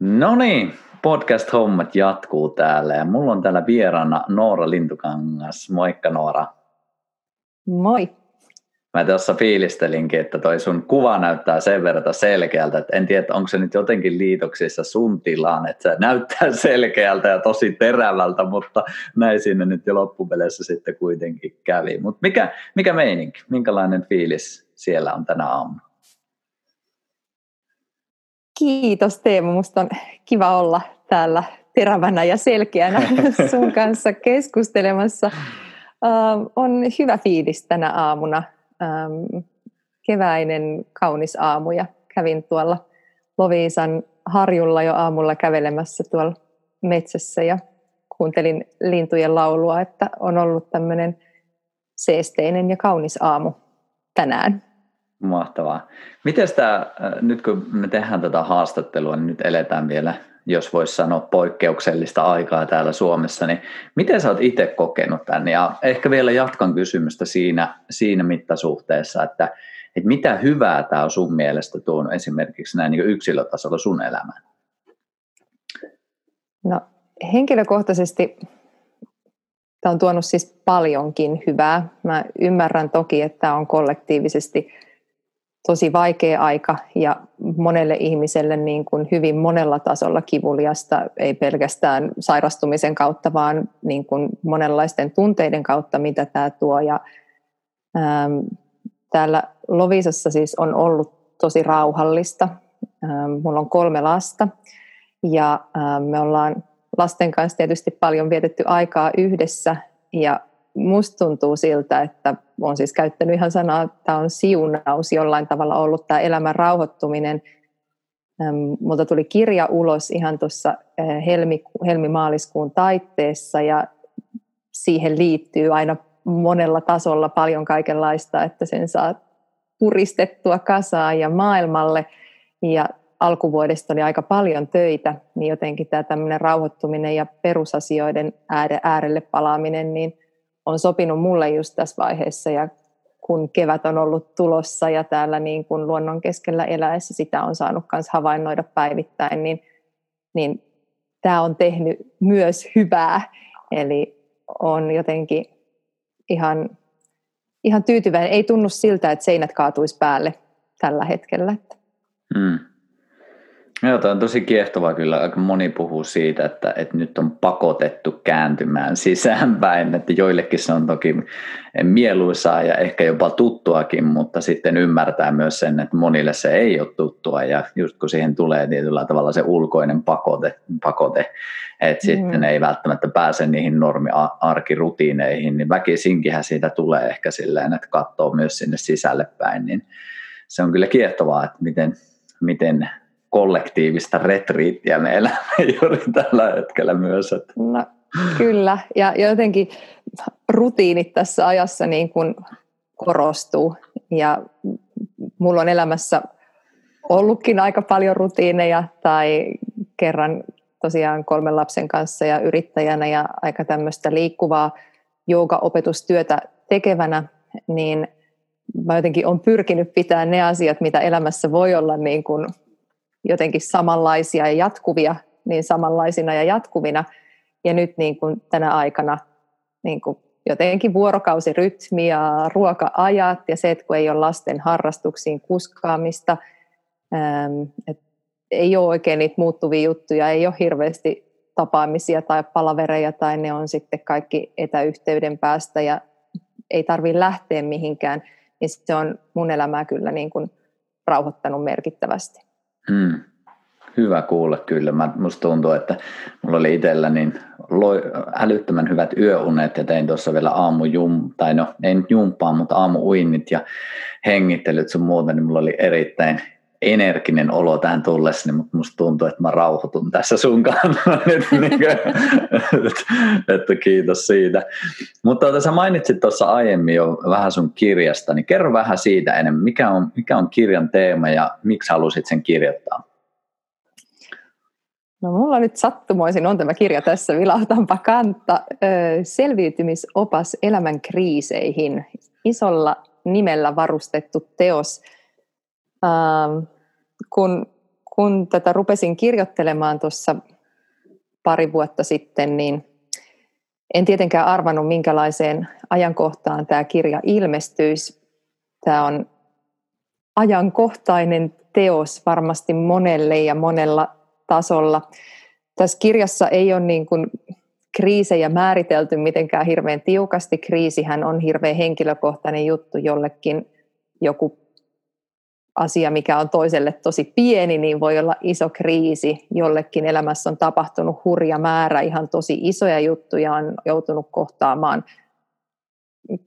No niin, podcast-hommat jatkuu täällä ja mulla on täällä vieraana Noora Lintukangas. Moikka Noora. Moi. Mä tuossa fiilistelinkin, että toi sun kuva näyttää sen verran selkeältä, että en tiedä, onko se nyt jotenkin liitoksissa sun tilaan, että se näyttää selkeältä ja tosi terävältä, mutta näin sinne nyt jo loppupeleissä sitten kuitenkin kävi. Mutta mikä, mikä meininki, minkälainen fiilis siellä on tänä aamuna? Kiitos Teemu, musta on kiva olla täällä terävänä ja selkeänä sun kanssa keskustelemassa. on hyvä fiilis tänä aamuna ähm, keväinen kaunis aamu ja kävin tuolla Loviisan harjulla jo aamulla kävelemässä tuolla metsässä ja kuuntelin lintujen laulua, että on ollut tämmöinen seesteinen ja kaunis aamu tänään. Mahtavaa. Miten tämä, äh, nyt kun me tehdään tätä haastattelua, niin nyt eletään vielä, jos voisi sanoa, poikkeuksellista aikaa täällä Suomessa, niin miten sä oot itse kokenut tämän? Ja ehkä vielä jatkan kysymystä siinä, siinä mittasuhteessa, että, että mitä hyvää tämä on sun mielestä tuon esimerkiksi näin niin yksilötasolla sun elämään? No henkilökohtaisesti tämä on tuonut siis paljonkin hyvää. Mä ymmärrän toki, että tämä on kollektiivisesti tosi vaikea aika ja monelle ihmiselle niin kuin hyvin monella tasolla kivuliasta, ei pelkästään sairastumisen kautta, vaan niin kuin monenlaisten tunteiden kautta, mitä tämä tuo. Ja, ähm, täällä Lovisassa siis on ollut tosi rauhallista. Ähm, mulla on kolme lasta ja ähm, me ollaan lasten kanssa tietysti paljon vietetty aikaa yhdessä ja musta tuntuu siltä, että olen siis käyttänyt ihan sanaa, että tämä on siunaus jollain tavalla ollut tämä elämän rauhoittuminen. Multa tuli kirja ulos ihan tuossa helmi, helmimaaliskuun taitteessa ja siihen liittyy aina monella tasolla paljon kaikenlaista, että sen saa puristettua kasaan ja maailmalle. Ja alkuvuodesta oli aika paljon töitä, niin jotenkin tämä tämmöinen rauhoittuminen ja perusasioiden äärelle palaaminen, niin – on sopinut mulle just tässä vaiheessa ja kun kevät on ollut tulossa ja täällä niin kuin luonnon keskellä eläessä sitä on saanut myös havainnoida päivittäin, niin, niin tämä on tehnyt myös hyvää. Eli on jotenkin ihan, ihan tyytyväinen. Ei tunnu siltä, että seinät kaatuisi päälle tällä hetkellä. Hmm. Joo, tämä on tosi kiehtovaa kyllä. Aika moni puhuu siitä, että, että nyt on pakotettu kääntymään sisäänpäin, että joillekin se on toki mieluisaa ja ehkä jopa tuttuakin, mutta sitten ymmärtää myös sen, että monille se ei ole tuttua ja just kun siihen tulee tietyllä tavalla se ulkoinen pakote, pakote että mm. sitten ei välttämättä pääse niihin normi-arkirutiineihin, niin väkisinkinhän siitä tulee ehkä silleen, että katsoo myös sinne sisälle päin, niin se on kyllä kiehtovaa, että miten, miten kollektiivista retriittiä me elämme juuri tällä hetkellä myös. No, kyllä, ja jotenkin rutiinit tässä ajassa niin kuin korostuu, ja mulla on elämässä ollutkin aika paljon rutiineja, tai kerran tosiaan kolmen lapsen kanssa ja yrittäjänä ja aika tämmöistä liikkuvaa joogaopetustyötä tekevänä, niin mä jotenkin on pyrkinyt pitää ne asiat, mitä elämässä voi olla niin kuin jotenkin samanlaisia ja jatkuvia, niin samanlaisina ja jatkuvina. Ja nyt niin kuin tänä aikana niin kuin jotenkin vuorokausirytmi ja ruoka-ajat ja se, että kun ei ole lasten harrastuksiin kuskaamista, että ei ole oikein niitä muuttuvia juttuja, ei ole hirveästi tapaamisia tai palavereja tai ne on sitten kaikki etäyhteyden päästä ja ei tarvitse lähteä mihinkään, niin se on mun elämää kyllä niin kuin rauhoittanut merkittävästi. Mm. Hyvä kuulla kyllä. Mä, musta tuntuu, että mulla oli itsellä niin loi, älyttömän hyvät yöunet ja tein tuossa vielä aamujum, tai no ei nyt jumpaa, mutta aamuuinnit ja hengittelyt sun muuta, niin mulla oli erittäin energinen olo tähän tullessa, mutta musta tuntuu, että mä rauhoitun tässä sun kanssa niin että, kiitos siitä. Mutta tuota, sä mainitsit tuossa aiemmin jo vähän sun kirjasta, niin kerro vähän siitä enemmän, mikä on, mikä on kirjan teema ja miksi halusit sen kirjoittaa? No mulla nyt sattumoisin on tämä kirja tässä, vilautanpa kantta. Selviytymisopas elämän kriiseihin. Isolla nimellä varustettu teos – Ähm, kun, kun tätä rupesin kirjoittelemaan tuossa pari vuotta sitten, niin en tietenkään arvannut, minkälaiseen ajankohtaan tämä kirja ilmestyisi. Tämä on ajankohtainen teos varmasti monelle ja monella tasolla. Tässä kirjassa ei ole niin kuin kriisejä määritelty mitenkään hirveän tiukasti. Kriisihän on hirveän henkilökohtainen juttu jollekin joku asia, mikä on toiselle tosi pieni, niin voi olla iso kriisi. Jollekin elämässä on tapahtunut hurja määrä ihan tosi isoja juttuja, on joutunut kohtaamaan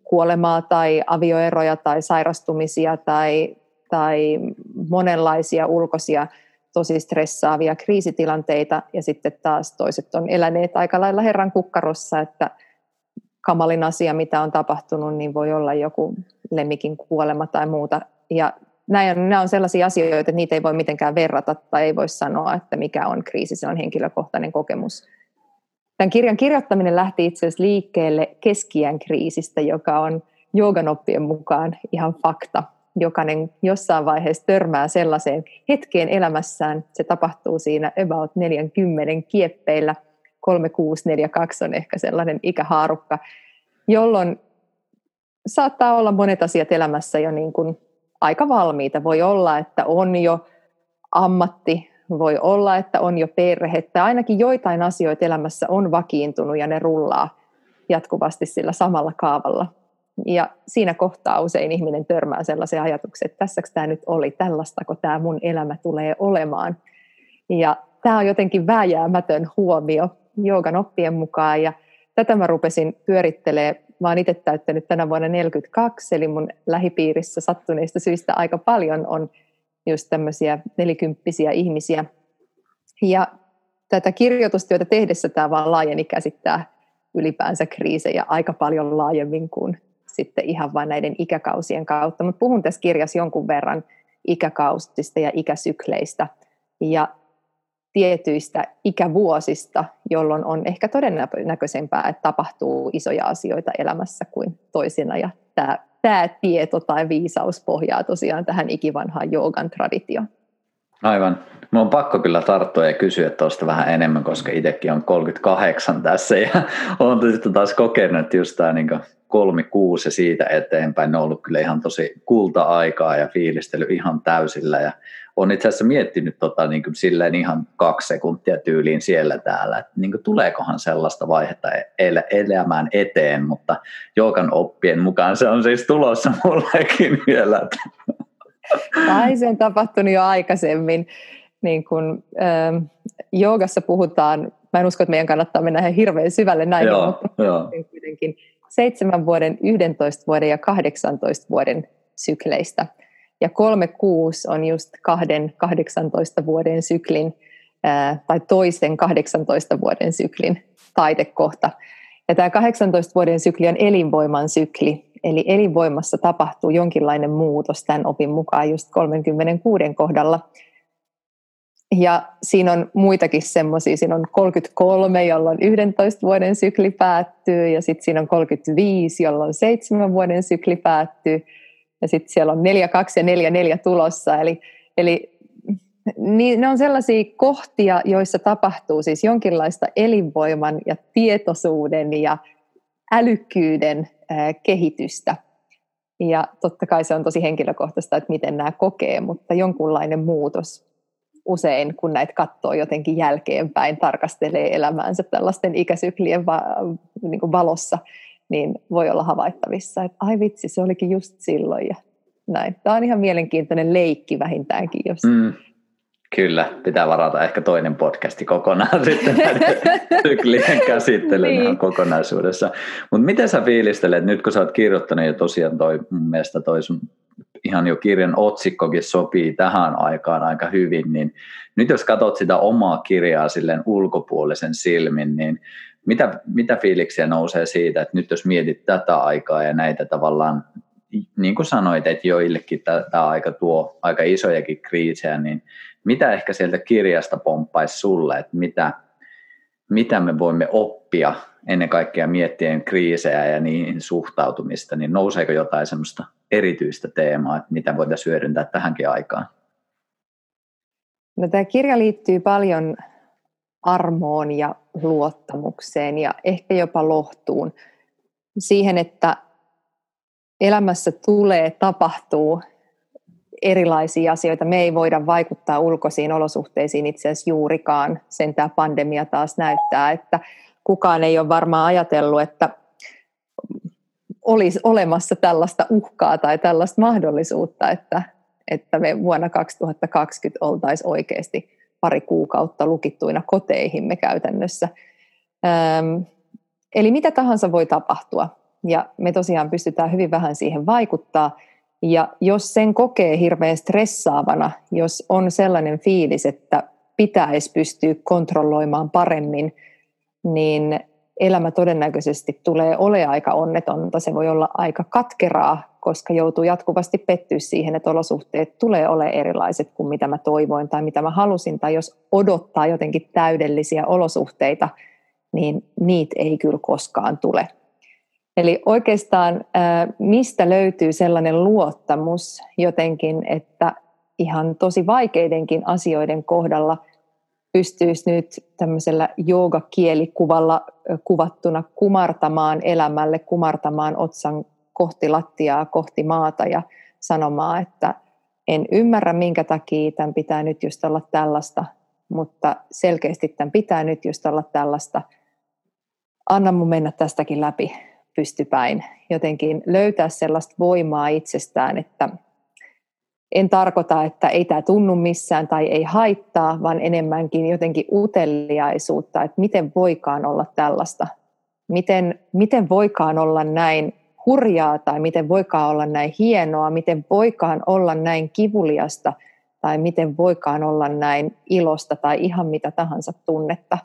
kuolemaa tai avioeroja tai sairastumisia tai, tai monenlaisia ulkoisia tosi stressaavia kriisitilanteita ja sitten taas toiset on eläneet aika lailla herran kukkarossa, että kamalin asia, mitä on tapahtunut, niin voi olla joku lemmikin kuolema tai muuta. Ja nämä on sellaisia asioita, että niitä ei voi mitenkään verrata tai ei voi sanoa, että mikä on kriisi, se on henkilökohtainen kokemus. Tämän kirjan kirjoittaminen lähti itse asiassa liikkeelle keskiään kriisistä, joka on jooganoppien mukaan ihan fakta. Jokainen jossain vaiheessa törmää sellaiseen hetkeen elämässään, se tapahtuu siinä about 40 kieppeillä, 3642 on ehkä sellainen ikähaarukka, jolloin saattaa olla monet asiat elämässä jo niin kuin aika valmiita. Voi olla, että on jo ammatti, voi olla, että on jo perhe, tai ainakin joitain asioita elämässä on vakiintunut ja ne rullaa jatkuvasti sillä samalla kaavalla. Ja siinä kohtaa usein ihminen törmää sellaisen ajatuksen, että tässäkö tämä nyt oli, tällaistako tämä mun elämä tulee olemaan. Ja tämä on jotenkin vääjäämätön huomio joogan oppien mukaan, ja tätä mä rupesin pyörittelemään Mä oon itse täyttänyt tänä vuonna 42, eli mun lähipiirissä sattuneista syistä aika paljon on just tämmöisiä nelikymppisiä ihmisiä. Ja tätä kirjoitustyötä tehdessä tämä vaan laajeni käsittää ylipäänsä kriisejä aika paljon laajemmin kuin sitten ihan vain näiden ikäkausien kautta. Mutta puhun tässä kirjassa jonkun verran ikäkausista ja ikäsykleistä. Ja tietyistä ikävuosista, jolloin on ehkä todennäköisempää, että tapahtuu isoja asioita elämässä kuin toisina. Ja tämä, tämä tieto tai viisaus pohjaa tosiaan tähän ikivanhaan joogan traditioon. Aivan. Mun on pakko kyllä tarttua ja kysyä tuosta vähän enemmän, koska itsekin on 38 tässä ja olen taas kokenut, että just tämä niin kolmi kuusi ja siitä eteenpäin on ollut kyllä ihan tosi kulta-aikaa ja fiilistely ihan täysillä ja olen itse asiassa miettinyt tota, niin kuin silleen ihan kaksi sekuntia tyyliin siellä täällä, että niin kuin, tuleekohan sellaista vaihetta e-, el- elämään eteen, mutta joukan oppien mukaan se on siis tulossa mullekin vielä. Tai se on tapahtunut jo aikaisemmin. Niin kun, ähm, joogassa puhutaan, mä en usko, että meidän kannattaa mennä hirveän syvälle näin, joo, mutta joo. kuitenkin seitsemän vuoden, 11 vuoden ja 18 vuoden sykleistä – ja kolme kuusi on just kahden 18 vuoden syklin tai toisen 18 vuoden syklin taitekohta. Ja tämä 18 vuoden sykli on elinvoiman sykli, eli elinvoimassa tapahtuu jonkinlainen muutos tämän opin mukaan just 36 kohdalla. Ja siinä on muitakin semmoisia, siinä on 33, jolloin 11 vuoden sykli päättyy, ja sitten siinä on 35, jolloin 7 vuoden sykli päättyy, ja sitten siellä on 4, 2 ja 4, 4 tulossa. Eli, eli niin ne on sellaisia kohtia, joissa tapahtuu siis jonkinlaista elinvoiman ja tietoisuuden ja älykkyyden kehitystä. Ja totta kai se on tosi henkilökohtaista, että miten nämä kokee, mutta jonkunlainen muutos usein, kun näitä katsoo jotenkin jälkeenpäin, tarkastelee elämäänsä tällaisten ikäsyklien va- niin valossa, niin voi olla havaittavissa, että ai vitsi, se olikin just silloin ja näin. Tämä on ihan mielenkiintoinen leikki vähintäänkin, jos mm. Kyllä, pitää varata ehkä toinen podcasti kokonaan sitten syklien käsittelyyn niin. kokonaisuudessa. Mutta miten sä fiilistelet, nyt kun sä oot kirjoittanut ja tosiaan toi mun mielestä toi sun ihan jo kirjan otsikkokin sopii tähän aikaan aika hyvin, niin nyt jos katsot sitä omaa kirjaa silleen ulkopuolisen silmin, niin mitä, mitä fiiliksiä nousee siitä, että nyt jos mietit tätä aikaa ja näitä tavallaan, niin kuin sanoit, että joillekin tämä aika tuo aika isojakin kriisejä, niin mitä ehkä sieltä kirjasta pomppaisi sulle, että mitä, mitä me voimme oppia ennen kaikkea miettien kriisejä ja niihin suhtautumista, niin nouseeko jotain semmoista erityistä teemaa, että mitä voitaisiin hyödyntää tähänkin aikaan? No, tämä kirja liittyy paljon armoon ja luottamukseen ja ehkä jopa lohtuun. Siihen, että elämässä tulee, tapahtuu erilaisia asioita. Me ei voida vaikuttaa ulkoisiin olosuhteisiin itse asiassa juurikaan. Sen tämä pandemia taas näyttää, että kukaan ei ole varmaan ajatellut, että olisi olemassa tällaista uhkaa tai tällaista mahdollisuutta, että, että me vuonna 2020 oltaisiin oikeasti pari kuukautta lukittuina koteihimme käytännössä. Eli mitä tahansa voi tapahtua, ja me tosiaan pystytään hyvin vähän siihen vaikuttaa. Ja jos sen kokee hirveän stressaavana, jos on sellainen fiilis, että pitäisi pystyä kontrolloimaan paremmin, niin elämä todennäköisesti tulee ole aika onnetonta. Se voi olla aika katkeraa, koska joutuu jatkuvasti pettyä siihen, että olosuhteet tulee ole erilaiset kuin mitä mä toivoin tai mitä mä halusin. Tai jos odottaa jotenkin täydellisiä olosuhteita, niin niitä ei kyllä koskaan tule. Eli oikeastaan mistä löytyy sellainen luottamus jotenkin, että ihan tosi vaikeidenkin asioiden kohdalla pystyisi nyt tämmöisellä joogakielikuvalla kuvattuna kumartamaan elämälle, kumartamaan otsan kohti lattiaa, kohti maata ja sanomaan, että en ymmärrä minkä takia tämän pitää nyt just olla tällaista, mutta selkeästi tämän pitää nyt just olla tällaista. Anna mun mennä tästäkin läpi pystypäin. Jotenkin löytää sellaista voimaa itsestään, että en tarkoita, että ei tämä tunnu missään tai ei haittaa, vaan enemmänkin jotenkin uteliaisuutta, että miten voikaan olla tällaista. Miten, miten voikaan olla näin hurjaa tai miten voikaan olla näin hienoa, miten voikaan olla näin kivuliasta tai miten voikaan olla näin ilosta tai ihan mitä tahansa tunnetta.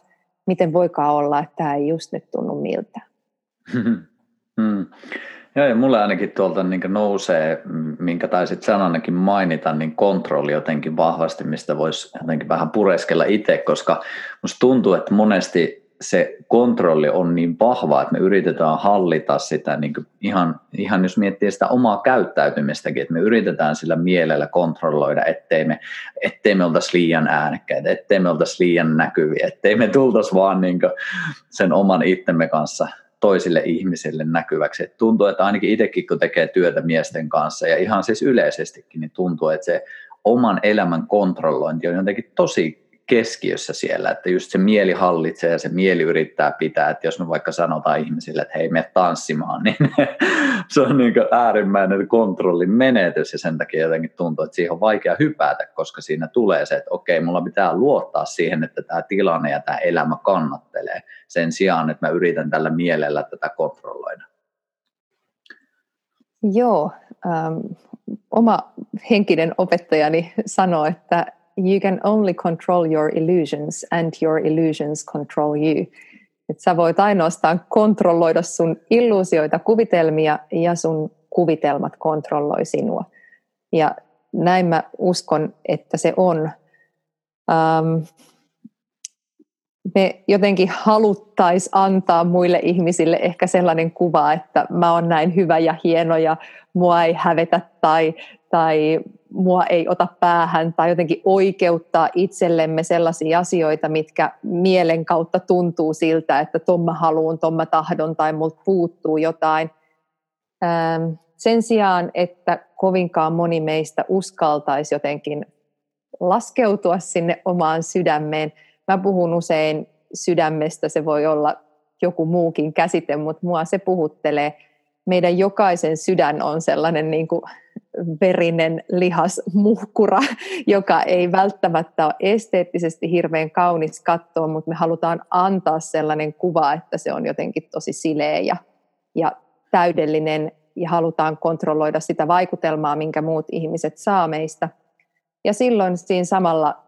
Miten voikaan olla, että tämä ei just nyt tunnu miltä. Hmm. Joo, ja mulle ainakin tuolta niin nousee, minkä taisit sananakin mainita, niin kontrolli jotenkin vahvasti, mistä voisi jotenkin vähän pureskella itse, koska musta tuntuu, että monesti se kontrolli on niin vahva, että me yritetään hallita sitä niin ihan, ihan jos miettii sitä omaa käyttäytymistäkin, että me yritetään sillä mielellä kontrolloida, ettei me, ettei me oltaisi liian äänekkäitä, ettei me oltaisi liian näkyviä, ettei me tultaisi vaan niin sen oman itsemme kanssa toisille ihmisille näkyväksi. Et tuntuu, että ainakin itsekin kun tekee työtä miesten kanssa ja ihan siis yleisestikin, niin tuntuu, että se oman elämän kontrollointi on jotenkin tosi keskiössä siellä, että just se mieli hallitsee ja se mieli yrittää pitää, että jos me vaikka sanotaan ihmisille, että hei, me tanssimaan, niin se on niin äärimmäinen kontrollin menetys ja sen takia jotenkin tuntuu, että siihen on vaikea hypätä, koska siinä tulee se, että okei, mulla pitää luottaa siihen, että tämä tilanne ja tämä elämä kannattelee sen sijaan, että mä yritän tällä mielellä tätä kontrolloida. Joo, ähm, oma henkinen opettajani sanoi, että you can only control your illusions and your illusions control you. Et sä voit ainoastaan kontrolloida sun illuusioita, kuvitelmia ja sun kuvitelmat kontrolloi sinua. Ja näin mä uskon, että se on. Ähm, me jotenkin haluttaisiin antaa muille ihmisille ehkä sellainen kuva, että mä oon näin hyvä ja hieno ja mua ei hävetä tai, tai mua ei ota päähän tai jotenkin oikeuttaa itsellemme sellaisia asioita, mitkä mielen kautta tuntuu siltä, että ton mä haluun, ton mä tahdon tai multa puuttuu jotain. Ähm, sen sijaan, että kovinkaan moni meistä uskaltaisi jotenkin laskeutua sinne omaan sydämeen. Mä puhun usein sydämestä, se voi olla joku muukin käsite, mutta mua se puhuttelee. Meidän jokaisen sydän on sellainen niin kuin verinen lihas muhkura, joka ei välttämättä ole esteettisesti hirveän kaunis katsoa, mutta me halutaan antaa sellainen kuva, että se on jotenkin tosi sileä ja, ja täydellinen ja halutaan kontrolloida sitä vaikutelmaa, minkä muut ihmiset saa meistä. Ja silloin siinä samalla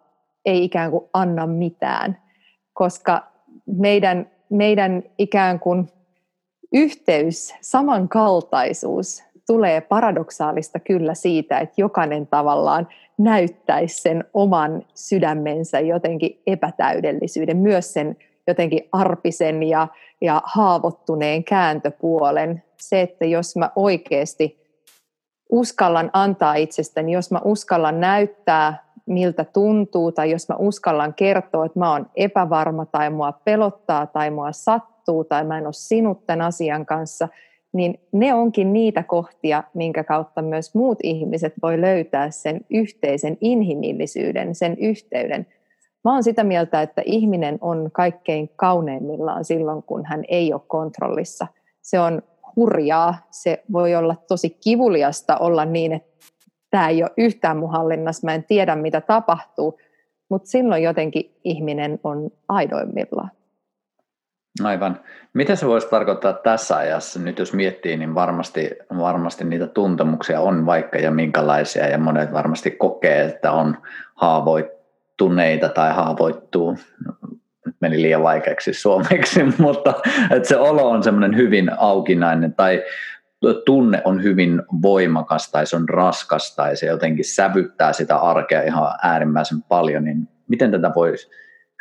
ei ikään kuin anna mitään, koska meidän, meidän ikään kuin yhteys, samankaltaisuus tulee paradoksaalista kyllä siitä, että jokainen tavallaan näyttäisi sen oman sydämensä jotenkin epätäydellisyyden, myös sen jotenkin arpisen ja, ja haavoittuneen kääntöpuolen. Se, että jos mä oikeasti uskallan antaa itsestäni, jos mä uskallan näyttää miltä tuntuu, tai jos mä uskallan kertoa, että mä oon epävarma, tai mua pelottaa, tai mua sattuu, tai mä en ole sinut tämän asian kanssa, niin ne onkin niitä kohtia, minkä kautta myös muut ihmiset voi löytää sen yhteisen inhimillisyyden, sen yhteyden. Mä oon sitä mieltä, että ihminen on kaikkein kauneimmillaan silloin, kun hän ei ole kontrollissa. Se on hurjaa, se voi olla tosi kivuliasta olla niin, että tämä ei ole yhtään mun hallinnassa, mä en tiedä mitä tapahtuu, mutta silloin jotenkin ihminen on aidoimmillaan. Aivan. Mitä se voisi tarkoittaa tässä ajassa? Nyt jos miettii, niin varmasti, varmasti niitä tuntemuksia on vaikka ja minkälaisia, ja monet varmasti kokee, että on haavoittuneita tai haavoittuu. Nyt meni liian vaikeaksi suomeksi, mutta että se olo on semmoinen hyvin aukinainen tai tunne on hyvin voimakas tai se on raskas tai se jotenkin sävyttää sitä arkea ihan äärimmäisen paljon, niin miten tätä voisi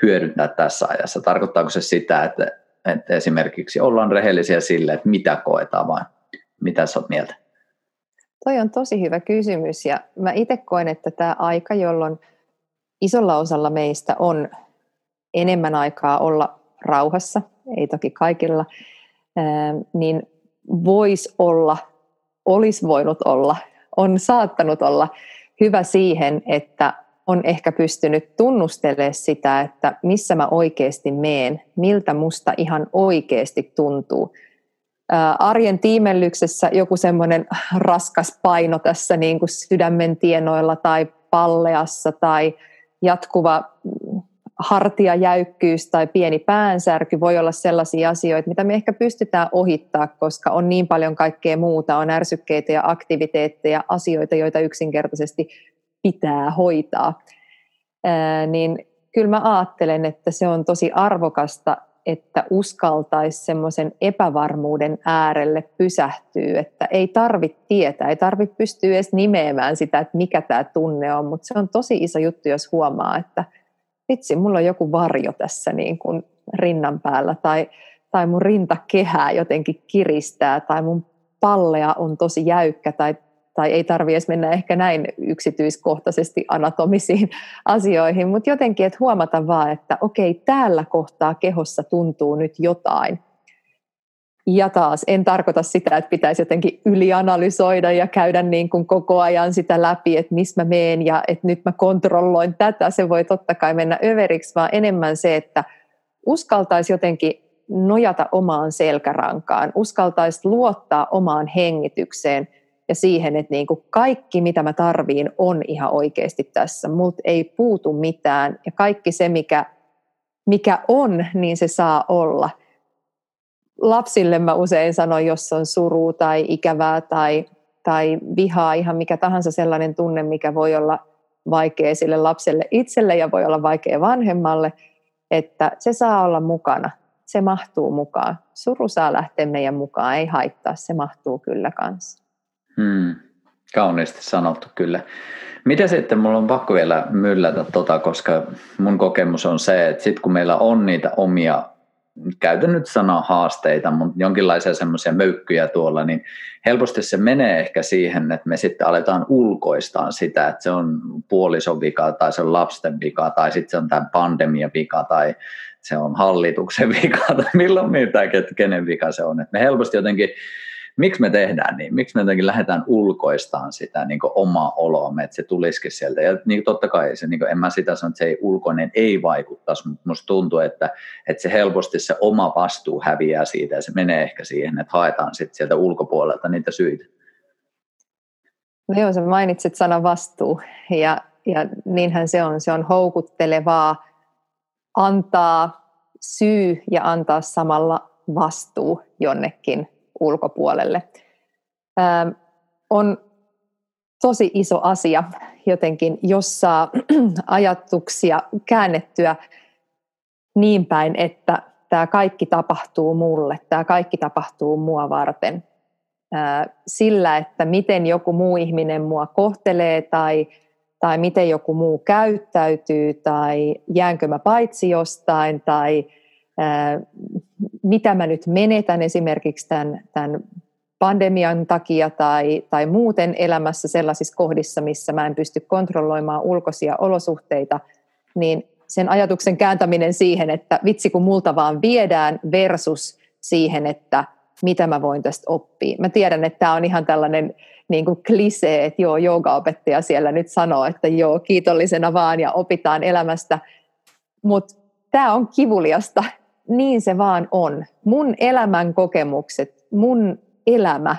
hyödyntää tässä ajassa? Tarkoittaako se sitä, että, että esimerkiksi ollaan rehellisiä sille, että mitä koetaan vai mitä sä oot mieltä? Toi on tosi hyvä kysymys ja mä itse koen, että tämä aika, jolloin isolla osalla meistä on enemmän aikaa olla rauhassa, ei toki kaikilla, niin voisi olla, olisi voinut olla, on saattanut olla hyvä siihen, että on ehkä pystynyt tunnustelemaan sitä, että missä mä oikeasti meen, miltä musta ihan oikeasti tuntuu. Arjen tiimellyksessä joku semmoinen raskas paino tässä niin kuin sydämen tienoilla tai palleassa tai jatkuva hartiajäykkyys tai pieni päänsärky voi olla sellaisia asioita, mitä me ehkä pystytään ohittaa, koska on niin paljon kaikkea muuta, on ärsykkeitä ja aktiviteetteja, asioita, joita yksinkertaisesti pitää hoitaa. Ää, niin kyllä mä ajattelen, että se on tosi arvokasta, että uskaltaisi semmoisen epävarmuuden äärelle pysähtyä, että ei tarvitse tietää, ei tarvitse pystyä edes nimeämään sitä, että mikä tämä tunne on, mutta se on tosi iso juttu, jos huomaa, että – vitsi, mulla on joku varjo tässä niin kuin rinnan päällä tai, tai mun rintakehää jotenkin kiristää tai mun pallea on tosi jäykkä tai, tai ei tarvi edes mennä ehkä näin yksityiskohtaisesti anatomisiin asioihin, mutta jotenkin, että huomata vaan, että okei, täällä kohtaa kehossa tuntuu nyt jotain. Ja taas en tarkoita sitä, että pitäisi jotenkin ylianalysoida ja käydä niin kuin koko ajan sitä läpi, että missä mä meen ja että nyt mä kontrolloin tätä. Se voi totta kai mennä överiksi, vaan enemmän se, että uskaltaisi jotenkin nojata omaan selkärankaan, uskaltaisi luottaa omaan hengitykseen ja siihen, että niin kuin kaikki mitä mä tarviin on ihan oikeasti tässä. Mut ei puutu mitään ja kaikki se mikä, mikä on, niin se saa olla – lapsille mä usein sanon, jos on suru tai ikävää tai, tai vihaa, ihan mikä tahansa sellainen tunne, mikä voi olla vaikea sille lapselle itselle ja voi olla vaikea vanhemmalle, että se saa olla mukana, se mahtuu mukaan. Suru saa lähteä meidän mukaan, ei haittaa, se mahtuu kyllä kanssa. Hmm. Kauniisti sanottu kyllä. Mitä sitten, mulla on pakko vielä myllätä tota, koska mun kokemus on se, että sitten kun meillä on niitä omia käytän nyt sanaa haasteita, mutta jonkinlaisia semmoisia möykkyjä tuolla, niin helposti se menee ehkä siihen, että me sitten aletaan ulkoistaan sitä, että se on puolison vika tai se on lapsen vika tai sitten se on tämä pandemia vika tai se on hallituksen vika tai milloin mitä, kenen vika se on. Että me helposti jotenkin miksi me tehdään niin, miksi me jotenkin lähdetään ulkoistaan sitä niin omaa oloa, että se tulisikin sieltä. Ja niin totta kai se, niin en mä sitä sano, että se ei ulkoinen ei vaikuttaisi, mutta musta tuntuu, että, että se helposti se oma vastuu häviää siitä ja se menee ehkä siihen, että haetaan sitten sieltä ulkopuolelta niitä syitä. No joo, sä mainitsit sana vastuu ja, ja niinhän se on. Se on houkuttelevaa antaa syy ja antaa samalla vastuu jonnekin ulkopuolelle. Ähm, on tosi iso asia jotenkin, jos saa ajatuksia käännettyä niin päin, että tämä kaikki tapahtuu mulle, tämä kaikki tapahtuu mua varten. Äh, sillä, että miten joku muu ihminen mua kohtelee tai, tai miten joku muu käyttäytyy tai jäänkö mä paitsi jostain tai mitä mä nyt menetän esimerkiksi tämän, tämän pandemian takia tai, tai muuten elämässä sellaisissa kohdissa, missä mä en pysty kontrolloimaan ulkoisia olosuhteita, niin sen ajatuksen kääntäminen siihen, että vitsi kun multa vaan viedään versus siihen, että mitä mä voin tästä oppia. Mä tiedän, että tämä on ihan tällainen niin kuin klisee, että joo, joogaopettaja siellä nyt sanoo, että joo, kiitollisena vaan ja opitaan elämästä, mutta tämä on kivuliasta, niin se vaan on. Mun elämän kokemukset, mun elämä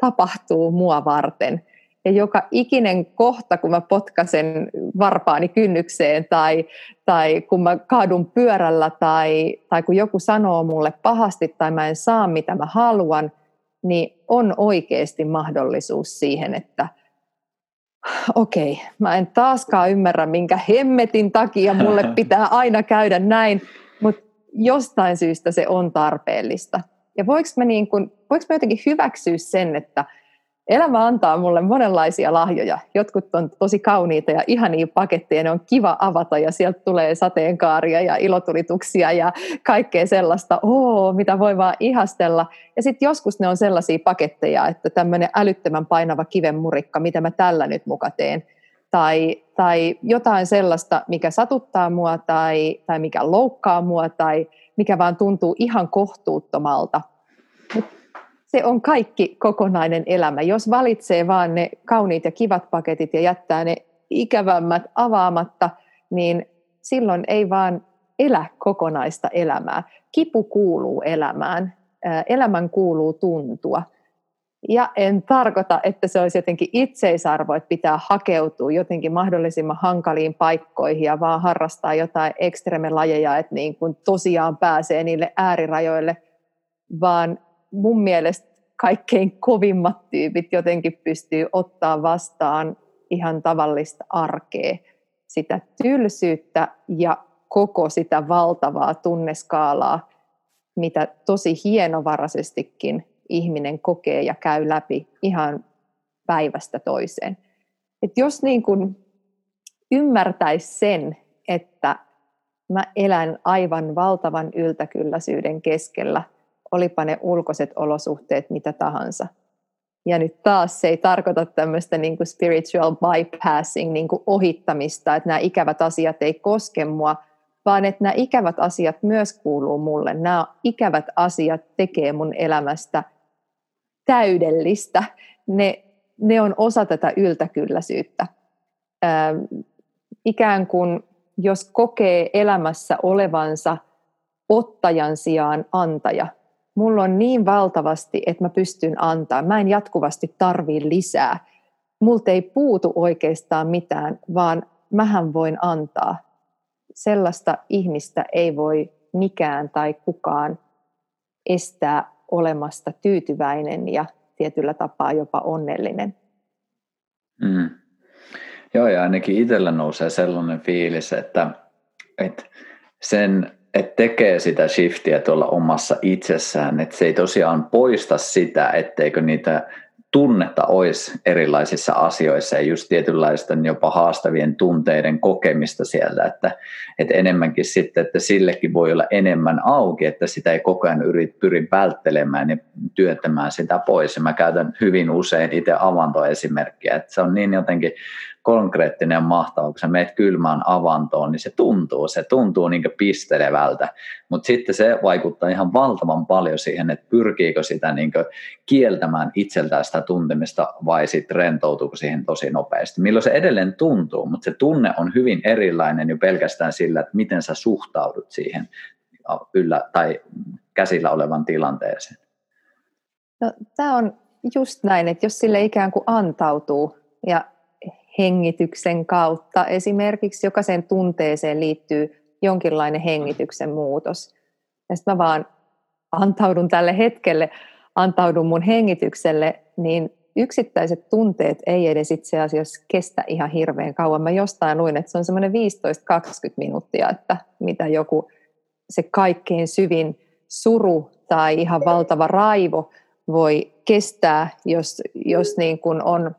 tapahtuu mua varten. Ja joka ikinen kohta, kun mä potkasen varpaani kynnykseen tai, tai kun mä kaadun pyörällä tai, tai kun joku sanoo mulle pahasti tai mä en saa mitä mä haluan, niin on oikeasti mahdollisuus siihen, että okei, okay, mä en taaskaan ymmärrä, minkä hemmetin takia mulle pitää aina käydä näin, mutta jostain syystä se on tarpeellista. Ja voiko mä, niin kun, voiko mä jotenkin hyväksyä sen, että elämä antaa mulle monenlaisia lahjoja. Jotkut on tosi kauniita ja ihania paketteja, ne on kiva avata ja sieltä tulee sateenkaaria ja ilotulituksia ja kaikkea sellaista, oo, mitä voi vaan ihastella. Ja sitten joskus ne on sellaisia paketteja, että tämmöinen älyttömän painava kivenmurikka, mitä mä tällä nyt muka teen. Tai, tai jotain sellaista, mikä satuttaa mua tai, tai mikä loukkaa mua tai mikä vaan tuntuu ihan kohtuuttomalta. Se on kaikki kokonainen elämä. Jos valitsee vaan ne kauniit ja kivat paketit ja jättää ne ikävämmät avaamatta, niin silloin ei vaan elä kokonaista elämää. Kipu kuuluu elämään. Elämän kuuluu tuntua. Ja en tarkoita, että se olisi jotenkin itseisarvo, että pitää hakeutua jotenkin mahdollisimman hankaliin paikkoihin ja vaan harrastaa jotain ekstremelajeja, että niin kuin tosiaan pääsee niille äärirajoille, vaan mun mielestä kaikkein kovimmat tyypit jotenkin pystyy ottaa vastaan ihan tavallista arkea, sitä tylsyyttä ja koko sitä valtavaa tunneskaalaa, mitä tosi hienovaraisestikin ihminen kokee ja käy läpi ihan päivästä toiseen. Et jos niin kun ymmärtäisi sen, että mä elän aivan valtavan yltäkylläisyyden keskellä, olipa ne ulkoiset olosuhteet mitä tahansa. Ja nyt taas se ei tarkoita tämmöistä niin kuin spiritual bypassing, niin kuin ohittamista, että nämä ikävät asiat ei koske mua, vaan että nämä ikävät asiat myös kuuluu mulle. Nämä ikävät asiat tekee mun elämästä täydellistä. Ne, ne on osa tätä yltäkylläisyyttä. Ähm, ikään kuin jos kokee elämässä olevansa ottajan sijaan antaja, mulla on niin valtavasti, että mä pystyn antaa. Mä en jatkuvasti tarvii lisää. Multa ei puutu oikeastaan mitään, vaan mähän voin antaa. Sellaista ihmistä ei voi mikään tai kukaan estää olemasta tyytyväinen ja tietyllä tapaa jopa onnellinen. Mm. Joo, ja ainakin itsellä nousee sellainen fiilis, että, että sen, että tekee sitä shiftiä tuolla omassa itsessään, että se ei tosiaan poista sitä, etteikö niitä tunnetta olisi erilaisissa asioissa ja just tietynlaisten jopa haastavien tunteiden kokemista siellä, että, että enemmänkin sitten, että sillekin voi olla enemmän auki, että sitä ei koko ajan yrit, pyri välttelemään ja työtämään sitä pois. Ja mä käytän hyvin usein itse avantoesimerkkiä, että se on niin jotenkin konkreettinen mahtava, kun sä meet kylmään avantoon, niin se tuntuu, se tuntuu niin pistelevältä, mutta sitten se vaikuttaa ihan valtavan paljon siihen, että pyrkiikö sitä niin kieltämään itseltään sitä tuntemista vai sitten rentoutuuko siihen tosi nopeasti. Milloin se edelleen tuntuu, mutta se tunne on hyvin erilainen jo pelkästään sillä, että miten sä suhtaudut siihen yllä tai käsillä olevan tilanteeseen. No, tämä on just näin, että jos sille ikään kuin antautuu ja hengityksen kautta. Esimerkiksi jokaiseen tunteeseen liittyy jonkinlainen hengityksen muutos. Ja sitten mä vaan antaudun tälle hetkelle, antaudun mun hengitykselle, niin yksittäiset tunteet ei edes itse asiassa kestä ihan hirveän kauan. Mä jostain luin, että se on semmoinen 15-20 minuuttia, että mitä joku se kaikkein syvin suru tai ihan valtava raivo voi kestää, jos, jos niin kuin on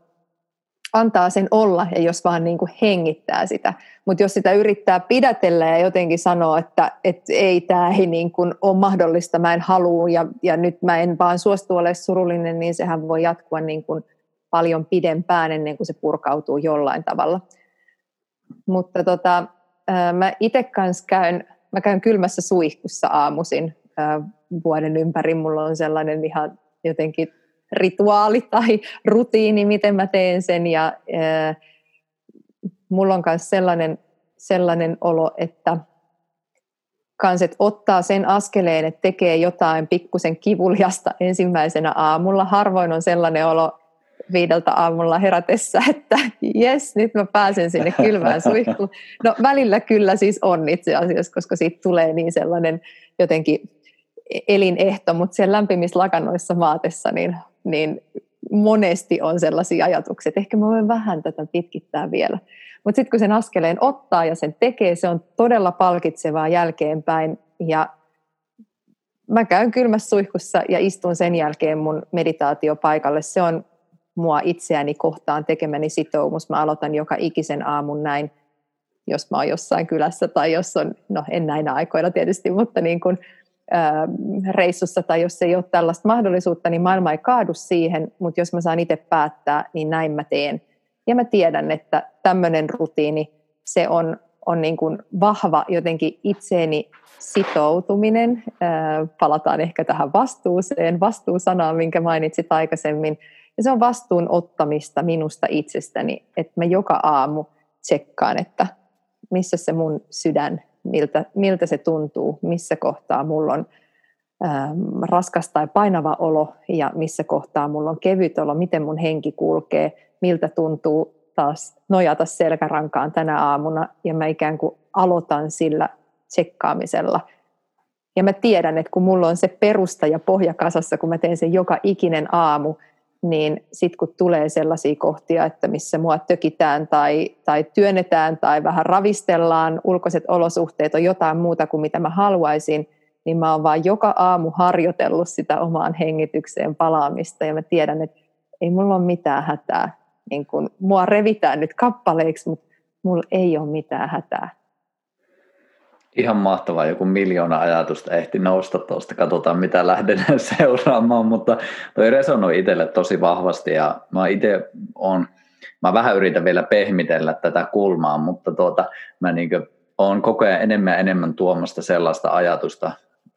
antaa sen olla ja jos vaan niin kuin hengittää sitä. Mutta jos sitä yrittää pidätellä ja jotenkin sanoa, että, että ei, tämä ei niin kuin ole mahdollista, mä en halua ja, ja nyt mä en vaan suostu olemaan surullinen, niin sehän voi jatkua niin kuin paljon pidempään ennen kuin se purkautuu jollain tavalla. Mutta tota, mä itse kanssa käyn, mä käyn kylmässä suihkussa aamuisin vuoden ympäri. Mulla on sellainen ihan jotenkin rituaali tai rutiini, miten mä teen sen. Ja äh, mulla on myös sellainen, sellainen olo, että kanset ottaa sen askeleen, että tekee jotain pikkusen kivuliasta ensimmäisenä aamulla. Harvoin on sellainen olo viideltä aamulla herätessä, että jes, nyt mä pääsen sinne kylmään suihkuun. No välillä kyllä siis on itse asiassa, koska siitä tulee niin sellainen jotenkin elinehto, mutta siellä lämpimissä lakanoissa maatessa, niin niin monesti on sellaisia ajatuksia, että ehkä mä voin vähän tätä pitkittää vielä. Mutta sitten kun sen askeleen ottaa ja sen tekee, se on todella palkitsevaa jälkeenpäin. Ja mä käyn kylmässä suihkussa ja istun sen jälkeen mun meditaatiopaikalle. Se on mua itseäni kohtaan tekemäni sitoumus. Mä aloitan joka ikisen aamun näin, jos mä oon jossain kylässä tai jos on, no en näinä aikoina tietysti, mutta niin kun reissussa tai jos ei ole tällaista mahdollisuutta, niin maailma ei kaadu siihen, mutta jos mä saan itse päättää, niin näin mä teen. Ja mä tiedän, että tämmöinen rutiini, se on, on niin kuin vahva jotenkin itseeni sitoutuminen. Palataan ehkä tähän vastuuseen, vastuusanaan, minkä mainitsit aikaisemmin. Ja se on vastuun ottamista minusta itsestäni, että mä joka aamu tsekkaan, että missä se mun sydän miltä, miltä se tuntuu, missä kohtaa mulla on ähm, raskas tai painava olo ja missä kohtaa mulla on kevyt olo, miten mun henki kulkee, miltä tuntuu taas nojata selkärankaan tänä aamuna ja mä ikään kuin aloitan sillä tsekkaamisella. Ja mä tiedän, että kun mulla on se perusta ja pohja kasassa, kun mä teen sen joka ikinen aamu, niin sitten kun tulee sellaisia kohtia, että missä mua tökitään tai, tai työnnetään tai vähän ravistellaan, ulkoiset olosuhteet on jotain muuta kuin mitä mä haluaisin, niin mä oon vaan joka aamu harjoitellut sitä omaan hengitykseen palaamista ja mä tiedän, että ei mulla ole mitään hätää. Niin kun, mua revitään nyt kappaleiksi, mutta mulla ei ole mitään hätää ihan mahtavaa, joku miljoona ajatusta ehti nousta tuosta, katsotaan mitä lähden seuraamaan, mutta toi resonoi itselle tosi vahvasti ja mä itse on, mä vähän yritän vielä pehmitellä tätä kulmaa, mutta tuota, mä niin on koko ajan enemmän ja enemmän tuomasta sellaista ajatusta,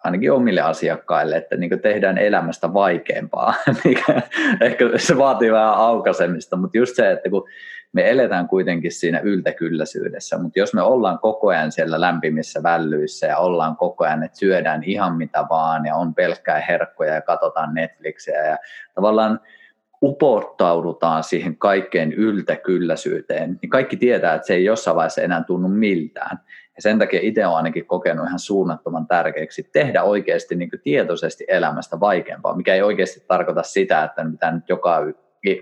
ainakin omille asiakkaille, että niin tehdään elämästä vaikeampaa. Ehkä se vaatii vähän aukaisemista, mutta just se, että kun me eletään kuitenkin siinä yltäkylläisyydessä, mutta jos me ollaan koko ajan siellä lämpimissä vällyissä ja ollaan koko ajan, että syödään ihan mitä vaan ja on pelkkää herkkoja ja katsotaan Netflixiä ja tavallaan upottaudutaan siihen kaikkeen yltäkylläisyyteen, niin kaikki tietää, että se ei jossain vaiheessa enää tunnu miltään. Ja sen takia itse olen ainakin kokenut ihan suunnattoman tärkeäksi tehdä oikeasti niin tietoisesti elämästä vaikeampaa, mikä ei oikeasti tarkoita sitä, että mitä nyt joka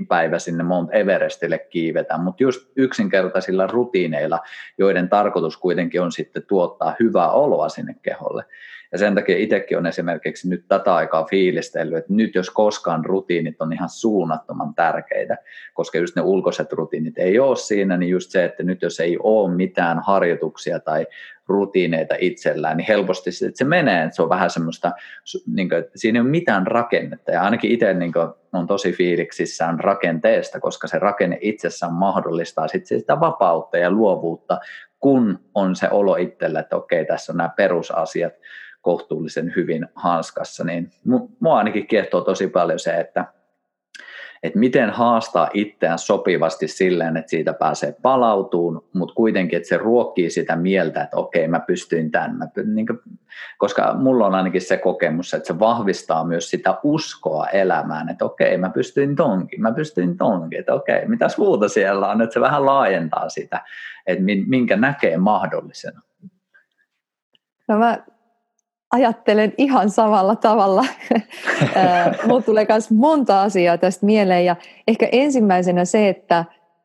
päivä sinne Mount Everestille kiivetään, mutta just yksinkertaisilla rutiineilla, joiden tarkoitus kuitenkin on sitten tuottaa hyvää oloa sinne keholle. Ja sen takia itsekin on esimerkiksi nyt tätä aikaa fiilistellyt, että nyt jos koskaan rutiinit on ihan suunnattoman tärkeitä, koska just ne ulkoiset rutiinit ei ole siinä, niin just se, että nyt jos ei ole mitään harjoituksia tai rutiineita itsellään, niin helposti se, että se menee, että se on vähän semmoista, niin kuin, että siinä ei ole mitään rakennetta, ja ainakin itse niin kuin, on tosi fiiliksissään rakenteesta, koska se rakenne itsessään mahdollistaa sitten sitä vapautta ja luovuutta, kun on se olo itsellä, että okei, tässä on nämä perusasiat, kohtuullisen hyvin hanskassa, niin mua ainakin kiehtoo tosi paljon se, että, että miten haastaa itseään sopivasti silleen, että siitä pääsee palautuun, mutta kuitenkin, että se ruokkii sitä mieltä, että okei, mä pystyin tämän. Niin koska mulla on ainakin se kokemus, että se vahvistaa myös sitä uskoa elämään, että okei, mä pystyin tonkin, mä pystyin tonkin, että okei, mitäs muuta siellä on, että se vähän laajentaa sitä, että minkä näkee mahdollisena. No mä ajattelen ihan samalla tavalla. Mulla tulee myös monta asiaa tästä mieleen ja ehkä ensimmäisenä se, että,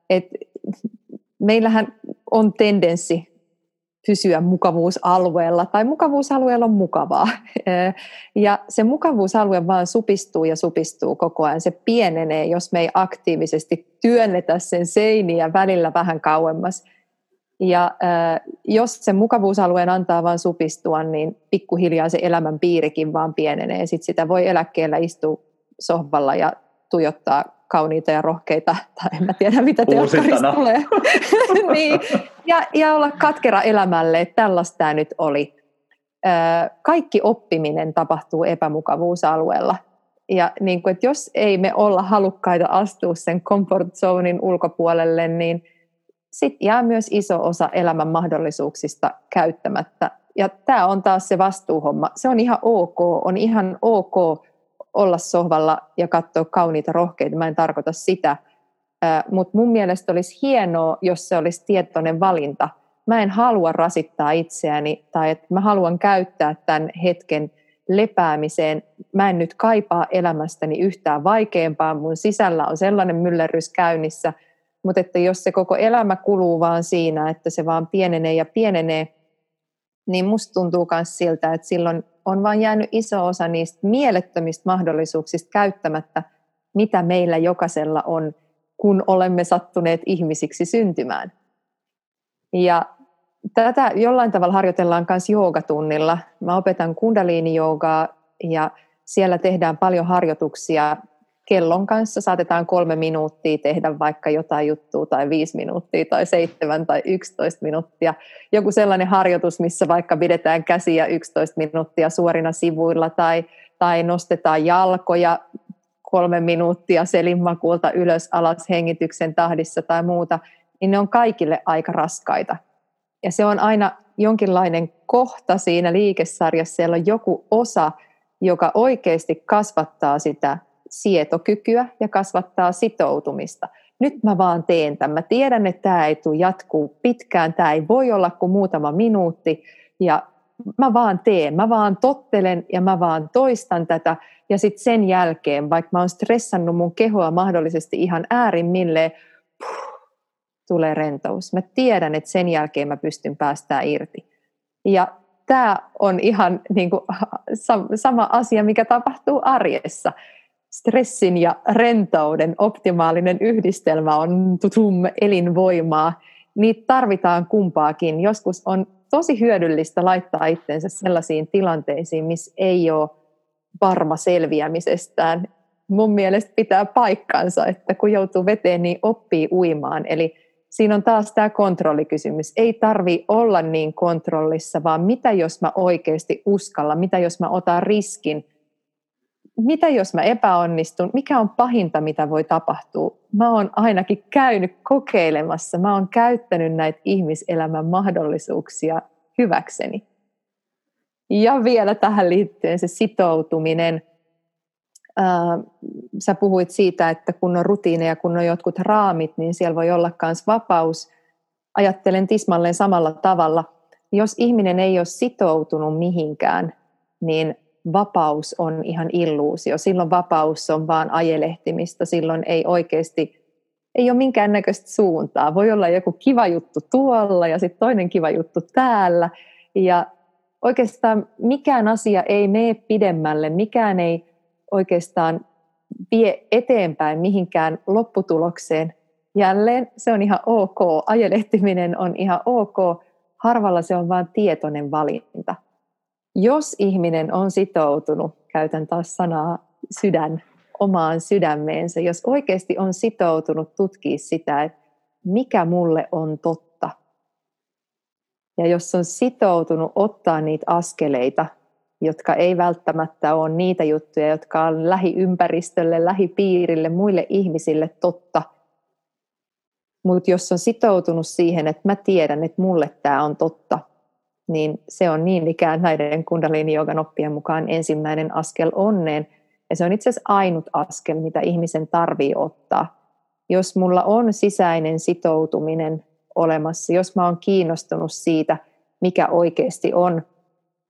että meillähän on tendenssi pysyä mukavuusalueella, tai mukavuusalueella on mukavaa. Ja se mukavuusalue vaan supistuu ja supistuu koko ajan. Se pienenee, jos me ei aktiivisesti työnnetä sen seiniä välillä vähän kauemmas. Ja äh, jos se mukavuusalueen antaa vaan supistua, niin pikkuhiljaa se elämän piirikin vaan pienenee. Sitten sitä voi eläkkeellä istua sohvalla ja tuijottaa kauniita ja rohkeita, tai en mä tiedä mitä teokkarista tulee. niin, ja, ja olla katkera elämälle, että tällaista tämä nyt oli. Kaikki oppiminen tapahtuu epämukavuusalueella. Ja niin kuin, että jos ei me olla halukkaita astua sen comfort zonein ulkopuolelle, niin – sitten jää myös iso osa elämän mahdollisuuksista käyttämättä. Ja tämä on taas se vastuuhomma. Se on ihan ok, on ihan ok olla sohvalla ja katsoa kauniita rohkeita. Mä en tarkoita sitä, mutta mun mielestä olisi hienoa, jos se olisi tietoinen valinta. Mä en halua rasittaa itseäni tai että mä haluan käyttää tämän hetken lepäämiseen. Mä en nyt kaipaa elämästäni yhtään vaikeampaa. Mun sisällä on sellainen myllerrys käynnissä – mutta että jos se koko elämä kuluu vaan siinä, että se vaan pienenee ja pienenee, niin musta tuntuu myös siltä, että silloin on vain jäänyt iso osa niistä mielettömistä mahdollisuuksista käyttämättä, mitä meillä jokaisella on, kun olemme sattuneet ihmisiksi syntymään. Ja tätä jollain tavalla harjoitellaan myös joogatunnilla. Mä opetan kundaliini-joogaa ja siellä tehdään paljon harjoituksia kellon kanssa saatetaan kolme minuuttia tehdä vaikka jotain juttua tai viisi minuuttia tai seitsemän tai yksitoista minuuttia. Joku sellainen harjoitus, missä vaikka pidetään käsiä 11 minuuttia suorina sivuilla tai, tai nostetaan jalkoja kolme minuuttia selinmakuulta ylös alas hengityksen tahdissa tai muuta, niin ne on kaikille aika raskaita. Ja se on aina jonkinlainen kohta siinä liikesarjassa, siellä on joku osa, joka oikeasti kasvattaa sitä sietokykyä ja kasvattaa sitoutumista. Nyt mä vaan teen tämän. Mä tiedän, että tämä ei tule jatkuu pitkään, tämä ei voi olla kuin muutama minuutti ja mä vaan teen, mä vaan tottelen ja mä vaan toistan tätä ja sitten sen jälkeen, vaikka mä oon stressannut mun kehoa mahdollisesti ihan äärimmilleen, puh, tulee rentous. Mä tiedän, että sen jälkeen mä pystyn päästään irti. Ja tämä on ihan niin kuin, sama asia, mikä tapahtuu arjessa stressin ja rentouden optimaalinen yhdistelmä on tutum elinvoimaa. Niitä tarvitaan kumpaakin. Joskus on tosi hyödyllistä laittaa itsensä sellaisiin tilanteisiin, missä ei ole varma selviämisestään. Mun mielestä pitää paikkansa, että kun joutuu veteen, niin oppii uimaan. Eli siinä on taas tämä kontrollikysymys. Ei tarvi olla niin kontrollissa, vaan mitä jos mä oikeasti uskalla, mitä jos mä otan riskin – mitä jos mä epäonnistun, mikä on pahinta, mitä voi tapahtua. Mä oon ainakin käynyt kokeilemassa, mä oon käyttänyt näitä ihmiselämän mahdollisuuksia hyväkseni. Ja vielä tähän liittyen se sitoutuminen. sä puhuit siitä, että kun on rutiineja, kun on jotkut raamit, niin siellä voi olla myös vapaus. Ajattelen tismalleen samalla tavalla. Jos ihminen ei ole sitoutunut mihinkään, niin vapaus on ihan illuusio. Silloin vapaus on vaan ajelehtimistä, silloin ei oikeasti, ei ole minkäännäköistä suuntaa. Voi olla joku kiva juttu tuolla ja sitten toinen kiva juttu täällä. Ja oikeastaan mikään asia ei mene pidemmälle, mikään ei oikeastaan vie eteenpäin mihinkään lopputulokseen. Jälleen se on ihan ok, ajelehtiminen on ihan ok, harvalla se on vain tietoinen valinta jos ihminen on sitoutunut, käytän taas sanaa sydän, omaan sydämeensä, jos oikeasti on sitoutunut tutkia sitä, että mikä mulle on totta, ja jos on sitoutunut ottaa niitä askeleita, jotka ei välttämättä ole niitä juttuja, jotka on lähiympäristölle, lähipiirille, muille ihmisille totta, mutta jos on sitoutunut siihen, että mä tiedän, että mulle tämä on totta, niin se on niin ikään näiden kundalini-jogan oppien mukaan ensimmäinen askel onneen. Ja se on itse asiassa ainut askel, mitä ihmisen tarvii ottaa. Jos mulla on sisäinen sitoutuminen olemassa, jos mä oon kiinnostunut siitä, mikä oikeasti on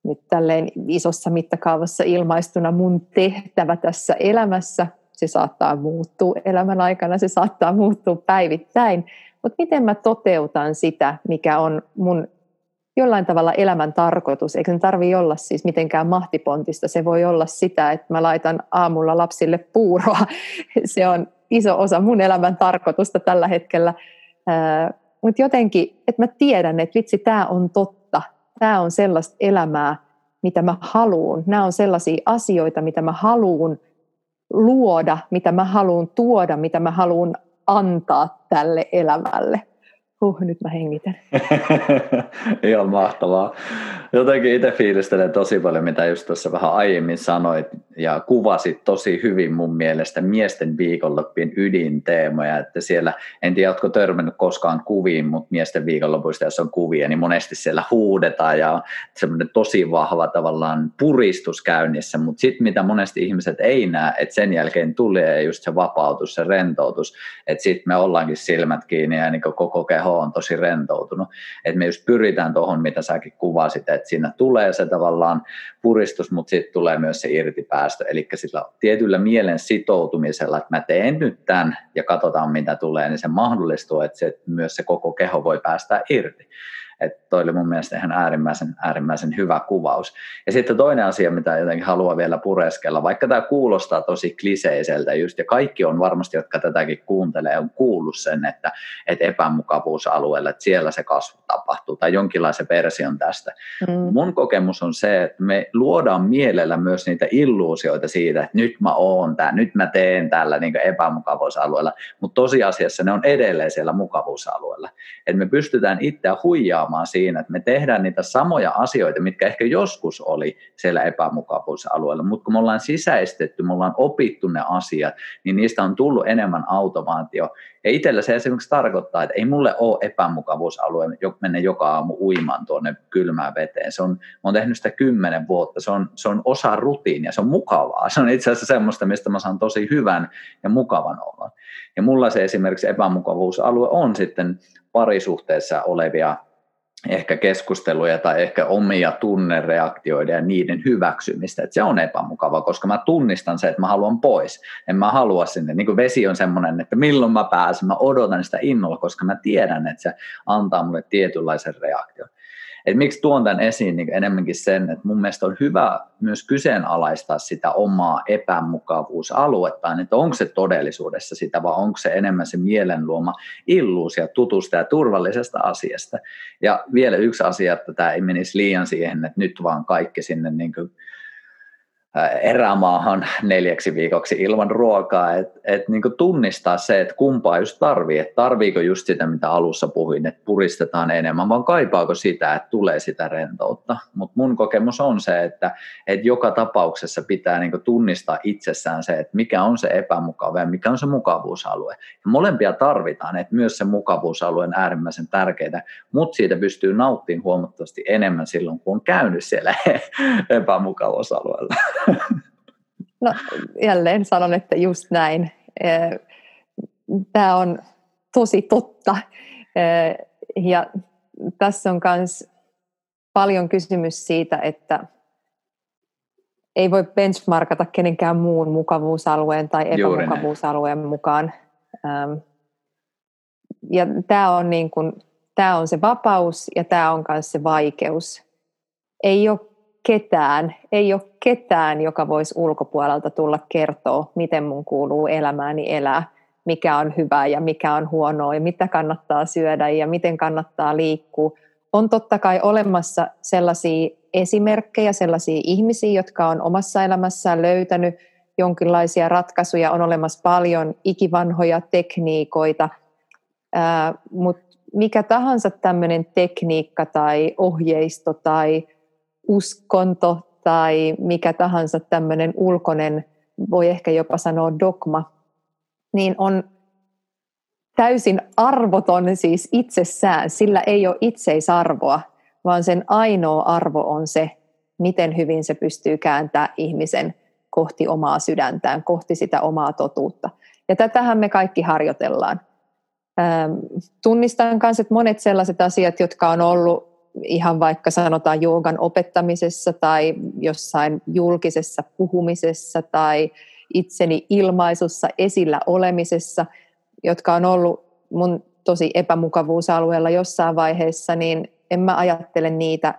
nyt tälleen isossa mittakaavassa ilmaistuna mun tehtävä tässä elämässä, se saattaa muuttua elämän aikana, se saattaa muuttua päivittäin, mutta miten mä toteutan sitä, mikä on mun jollain tavalla elämän tarkoitus, eikä se tarvitse olla siis mitenkään mahtipontista, se voi olla sitä, että mä laitan aamulla lapsille puuroa, se on iso osa mun elämän tarkoitusta tällä hetkellä, mutta jotenkin, että mä tiedän, että vitsi, tämä on totta, tämä on sellaista elämää, mitä mä haluun, nämä on sellaisia asioita, mitä mä haluun luoda, mitä mä haluan tuoda, mitä mä haluan antaa tälle elämälle. Huh, nyt mä hengitän. Ihan mahtavaa. Jotenkin itse fiilistelen tosi paljon, mitä just tuossa vähän aiemmin sanoit, ja kuvasit tosi hyvin mun mielestä miesten viikonloppien ydinteemoja, että siellä, en tiedä, oletko törmännyt koskaan kuviin, mutta miesten viikonlopuista, jos on kuvia, niin monesti siellä huudetaan, ja semmoinen tosi vahva tavallaan puristus käynnissä, mutta sitten mitä monesti ihmiset ei näe, että sen jälkeen tulee just se vapautus, se rentoutus, että sitten me ollaankin silmät kiinni ja niin koko keho on tosi rentoutunut. Et me just pyritään tuohon, mitä säkin kuvasit, että siinä tulee se tavallaan puristus, mutta sitten tulee myös se irtipäästö. Eli sillä tietyllä mielen sitoutumisella, että mä teen nyt tämän ja katsotaan mitä tulee, niin se mahdollistuu, että se, myös se koko keho voi päästä irti. Että toi oli mun mielestä ihan äärimmäisen, äärimmäisen hyvä kuvaus. Ja sitten toinen asia, mitä jotenkin haluan vielä pureskella, vaikka tämä kuulostaa tosi kliseiseltä just, ja kaikki on varmasti, jotka tätäkin kuuntelee, on kuullut sen, että, että epämukavuusalueella, että siellä se kasvu tapahtuu, tai jonkinlaisen version tästä. Mm. Mun kokemus on se, että me luodaan mielellä myös niitä illuusioita siitä, että nyt mä oon tää, nyt mä teen tällä niin epämukavuusalueella, mutta tosiasiassa ne on edelleen siellä mukavuusalueella. Että me pystytään itseä huijaamaan huomaamaan siinä, että me tehdään niitä samoja asioita, mitkä ehkä joskus oli siellä epämukavuusalueella, mutta kun me ollaan sisäistetty, me ollaan opittu ne asiat, niin niistä on tullut enemmän automaatio. Ja itsellä se esimerkiksi tarkoittaa, että ei mulle ole epämukavuusalue mennä joka aamu uimaan tuonne kylmään veteen. Se on, mä oon tehnyt sitä kymmenen vuotta, se on, se on osa rutiinia, se on mukavaa. Se on itse asiassa semmoista, mistä mä saan tosi hyvän ja mukavan olla. Ja mulla se esimerkiksi epämukavuusalue on sitten parisuhteessa olevia ehkä keskusteluja tai ehkä omia tunnereaktioita ja niiden hyväksymistä, että se on epämukava, koska mä tunnistan se, että mä haluan pois. En mä halua sinne, niin kuin vesi on semmoinen, että milloin mä pääsen, mä odotan sitä innolla, koska mä tiedän, että se antaa mulle tietynlaisen reaktion. Et miksi tuon tämän esiin niin enemmänkin sen, että mun mielestä on hyvä myös kyseenalaistaa sitä omaa epämukavuusaluetta, että onko se todellisuudessa sitä vai onko se enemmän se mielenluoma illuusia tutusta ja turvallisesta asiasta. Ja vielä yksi asia, että tämä ei menisi liian siihen, että nyt vaan kaikki sinne niin kuin erämaahan neljäksi viikoksi ilman ruokaa, että et niinku tunnistaa se, että kumpaa just tarvii, että tarviiko just sitä, mitä alussa puhuin, että puristetaan enemmän, vaan kaipaako sitä, että tulee sitä rentoutta. Mutta mun kokemus on se, että et joka tapauksessa pitää niinku tunnistaa itsessään se, että mikä on se epämukava ja mikä on se mukavuusalue. Ja molempia tarvitaan, että myös se mukavuusalue on äärimmäisen tärkeää, mutta siitä pystyy nauttimaan huomattavasti enemmän silloin, kun on käynyt siellä epämukavuusalueella. No jälleen sanon, että just näin. Tämä on tosi totta. Ja tässä on myös paljon kysymys siitä, että ei voi benchmarkata kenenkään muun mukavuusalueen tai epämukavuusalueen mukaan. Ja tämä on, niin kuin, tämä on se vapaus ja tämä on myös se vaikeus. Ei ole ketään, ei ole ketään, joka voisi ulkopuolelta tulla kertoa, miten mun kuuluu elämääni elää, mikä on hyvää ja mikä on huonoa ja mitä kannattaa syödä ja miten kannattaa liikkua. On totta kai olemassa sellaisia esimerkkejä, sellaisia ihmisiä, jotka on omassa elämässään löytänyt jonkinlaisia ratkaisuja, on olemassa paljon ikivanhoja tekniikoita, mutta mikä tahansa tämmöinen tekniikka tai ohjeisto tai uskonto tai mikä tahansa tämmöinen ulkoinen, voi ehkä jopa sanoa dogma, niin on täysin arvoton siis itsessään. Sillä ei ole itseisarvoa, vaan sen ainoa arvo on se, miten hyvin se pystyy kääntämään ihmisen kohti omaa sydäntään, kohti sitä omaa totuutta. Ja tätähän me kaikki harjoitellaan. tunnistan myös, että monet sellaiset asiat, jotka on ollut ihan vaikka sanotaan joogan opettamisessa tai jossain julkisessa puhumisessa tai itseni ilmaisussa esillä olemisessa, jotka on ollut mun tosi epämukavuusalueella jossain vaiheessa, niin en mä ajattele niitä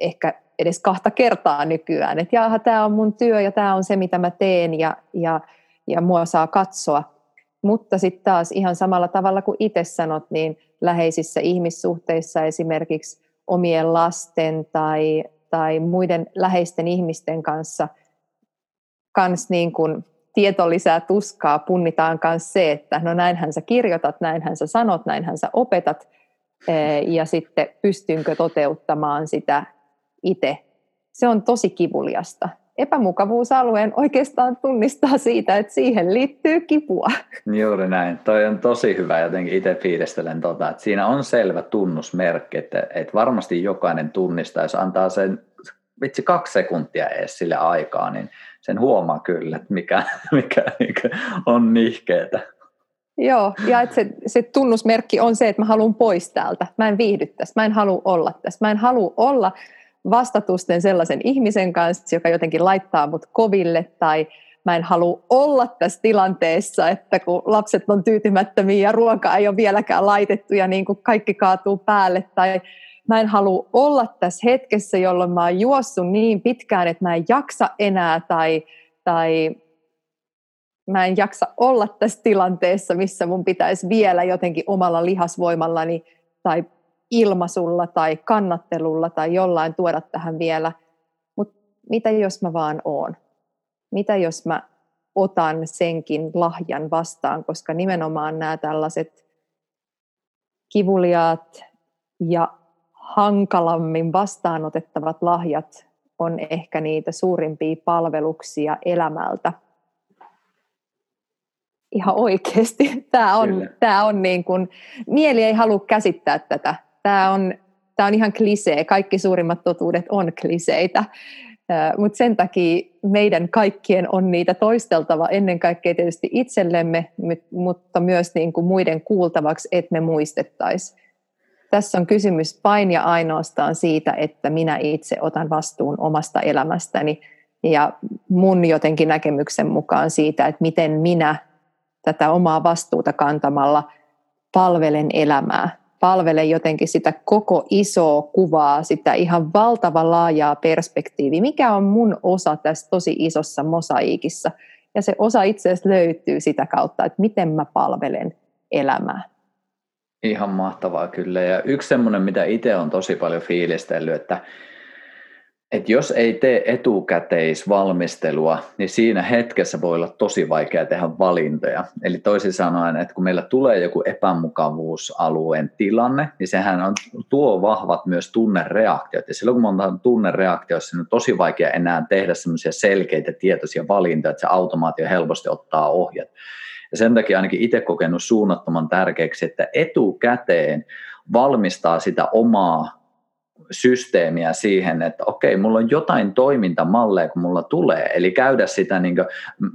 ehkä edes kahta kertaa nykyään, että jaha, tämä on mun työ ja tämä on se, mitä mä teen ja, ja, ja mua saa katsoa. Mutta sitten taas ihan samalla tavalla kuin itse sanot, niin läheisissä ihmissuhteissa esimerkiksi omien lasten tai, tai muiden läheisten ihmisten kanssa kans niin kuin tieto lisää tuskaa, punnitaan myös se, että no näinhän sä kirjoitat, näinhän sä sanot, näinhän sä opetat, ja sitten pystynkö toteuttamaan sitä itse. Se on tosi kivuliasta. Epämukavuusalueen oikeastaan tunnistaa siitä, että siihen liittyy kipua. Juuri näin. Toi on tosi hyvä jotenkin itse fiilistelen tota, että siinä on selvä tunnusmerkki, että, että varmasti jokainen tunnistaa, jos antaa sen vitsi kaksi sekuntia edes sille aikaa, niin sen huomaa kyllä, että mikä, mikä, mikä on nihkeetä. Joo, ja että se, se tunnusmerkki on se, että mä haluan pois täältä. Mä en viihdy tässä, mä en halua olla tässä. Mä en halua olla vastatusten sellaisen ihmisen kanssa, joka jotenkin laittaa mut koville tai mä en halua olla tässä tilanteessa, että kun lapset on tyytymättömiä ja ruoka ei ole vieläkään laitettu ja niin kuin kaikki kaatuu päälle. Tai mä en halua olla tässä hetkessä, jolloin mä oon juossut niin pitkään, että mä en jaksa enää tai, tai mä en jaksa olla tässä tilanteessa, missä mun pitäisi vielä jotenkin omalla lihasvoimallani tai ilmaisulla tai kannattelulla tai jollain tuoda tähän vielä. Mutta mitä jos mä vaan oon? Mitä jos mä otan senkin lahjan vastaan, koska nimenomaan nämä tällaiset kivuliaat ja hankalammin vastaanotettavat lahjat on ehkä niitä suurimpia palveluksia elämältä. Ihan oikeasti. Tämä on, tämä on niin kuin, mieli ei halua käsittää tätä. Tämä on, tämä on ihan klisee. Kaikki suurimmat totuudet on kliseitä. Mutta sen takia meidän kaikkien on niitä toisteltava ennen kaikkea tietysti itsellemme, mutta myös niin kuin muiden kuultavaksi, että me muistettaisiin tässä on kysymys vain ja ainoastaan siitä, että minä itse otan vastuun omasta elämästäni ja mun jotenkin näkemyksen mukaan siitä, että miten minä tätä omaa vastuuta kantamalla palvelen elämää, palvelen jotenkin sitä koko isoa kuvaa, sitä ihan valtavan laajaa perspektiiviä, mikä on mun osa tässä tosi isossa mosaiikissa. Ja se osa itse asiassa löytyy sitä kautta, että miten mä palvelen elämää. Ihan mahtavaa kyllä. Ja yksi semmoinen, mitä itse on tosi paljon fiilistellyt, että, että jos ei tee etukäteisvalmistelua, niin siinä hetkessä voi olla tosi vaikea tehdä valintoja. Eli toisin sanoen, että kun meillä tulee joku epämukavuusalueen tilanne, niin sehän on, tuo vahvat myös tunnereaktiot. Ja silloin kun on tunnereaktioissa, niin on tosi vaikea enää tehdä semmoisia selkeitä tietoisia valintoja, että se automaatio helposti ottaa ohjat. Ja sen takia ainakin itse kokenut suunnattoman tärkeäksi, että etukäteen valmistaa sitä omaa systeemiä siihen, että okei, mulla on jotain toimintamalleja, kun mulla tulee. Eli käydä sitä, niin kuin,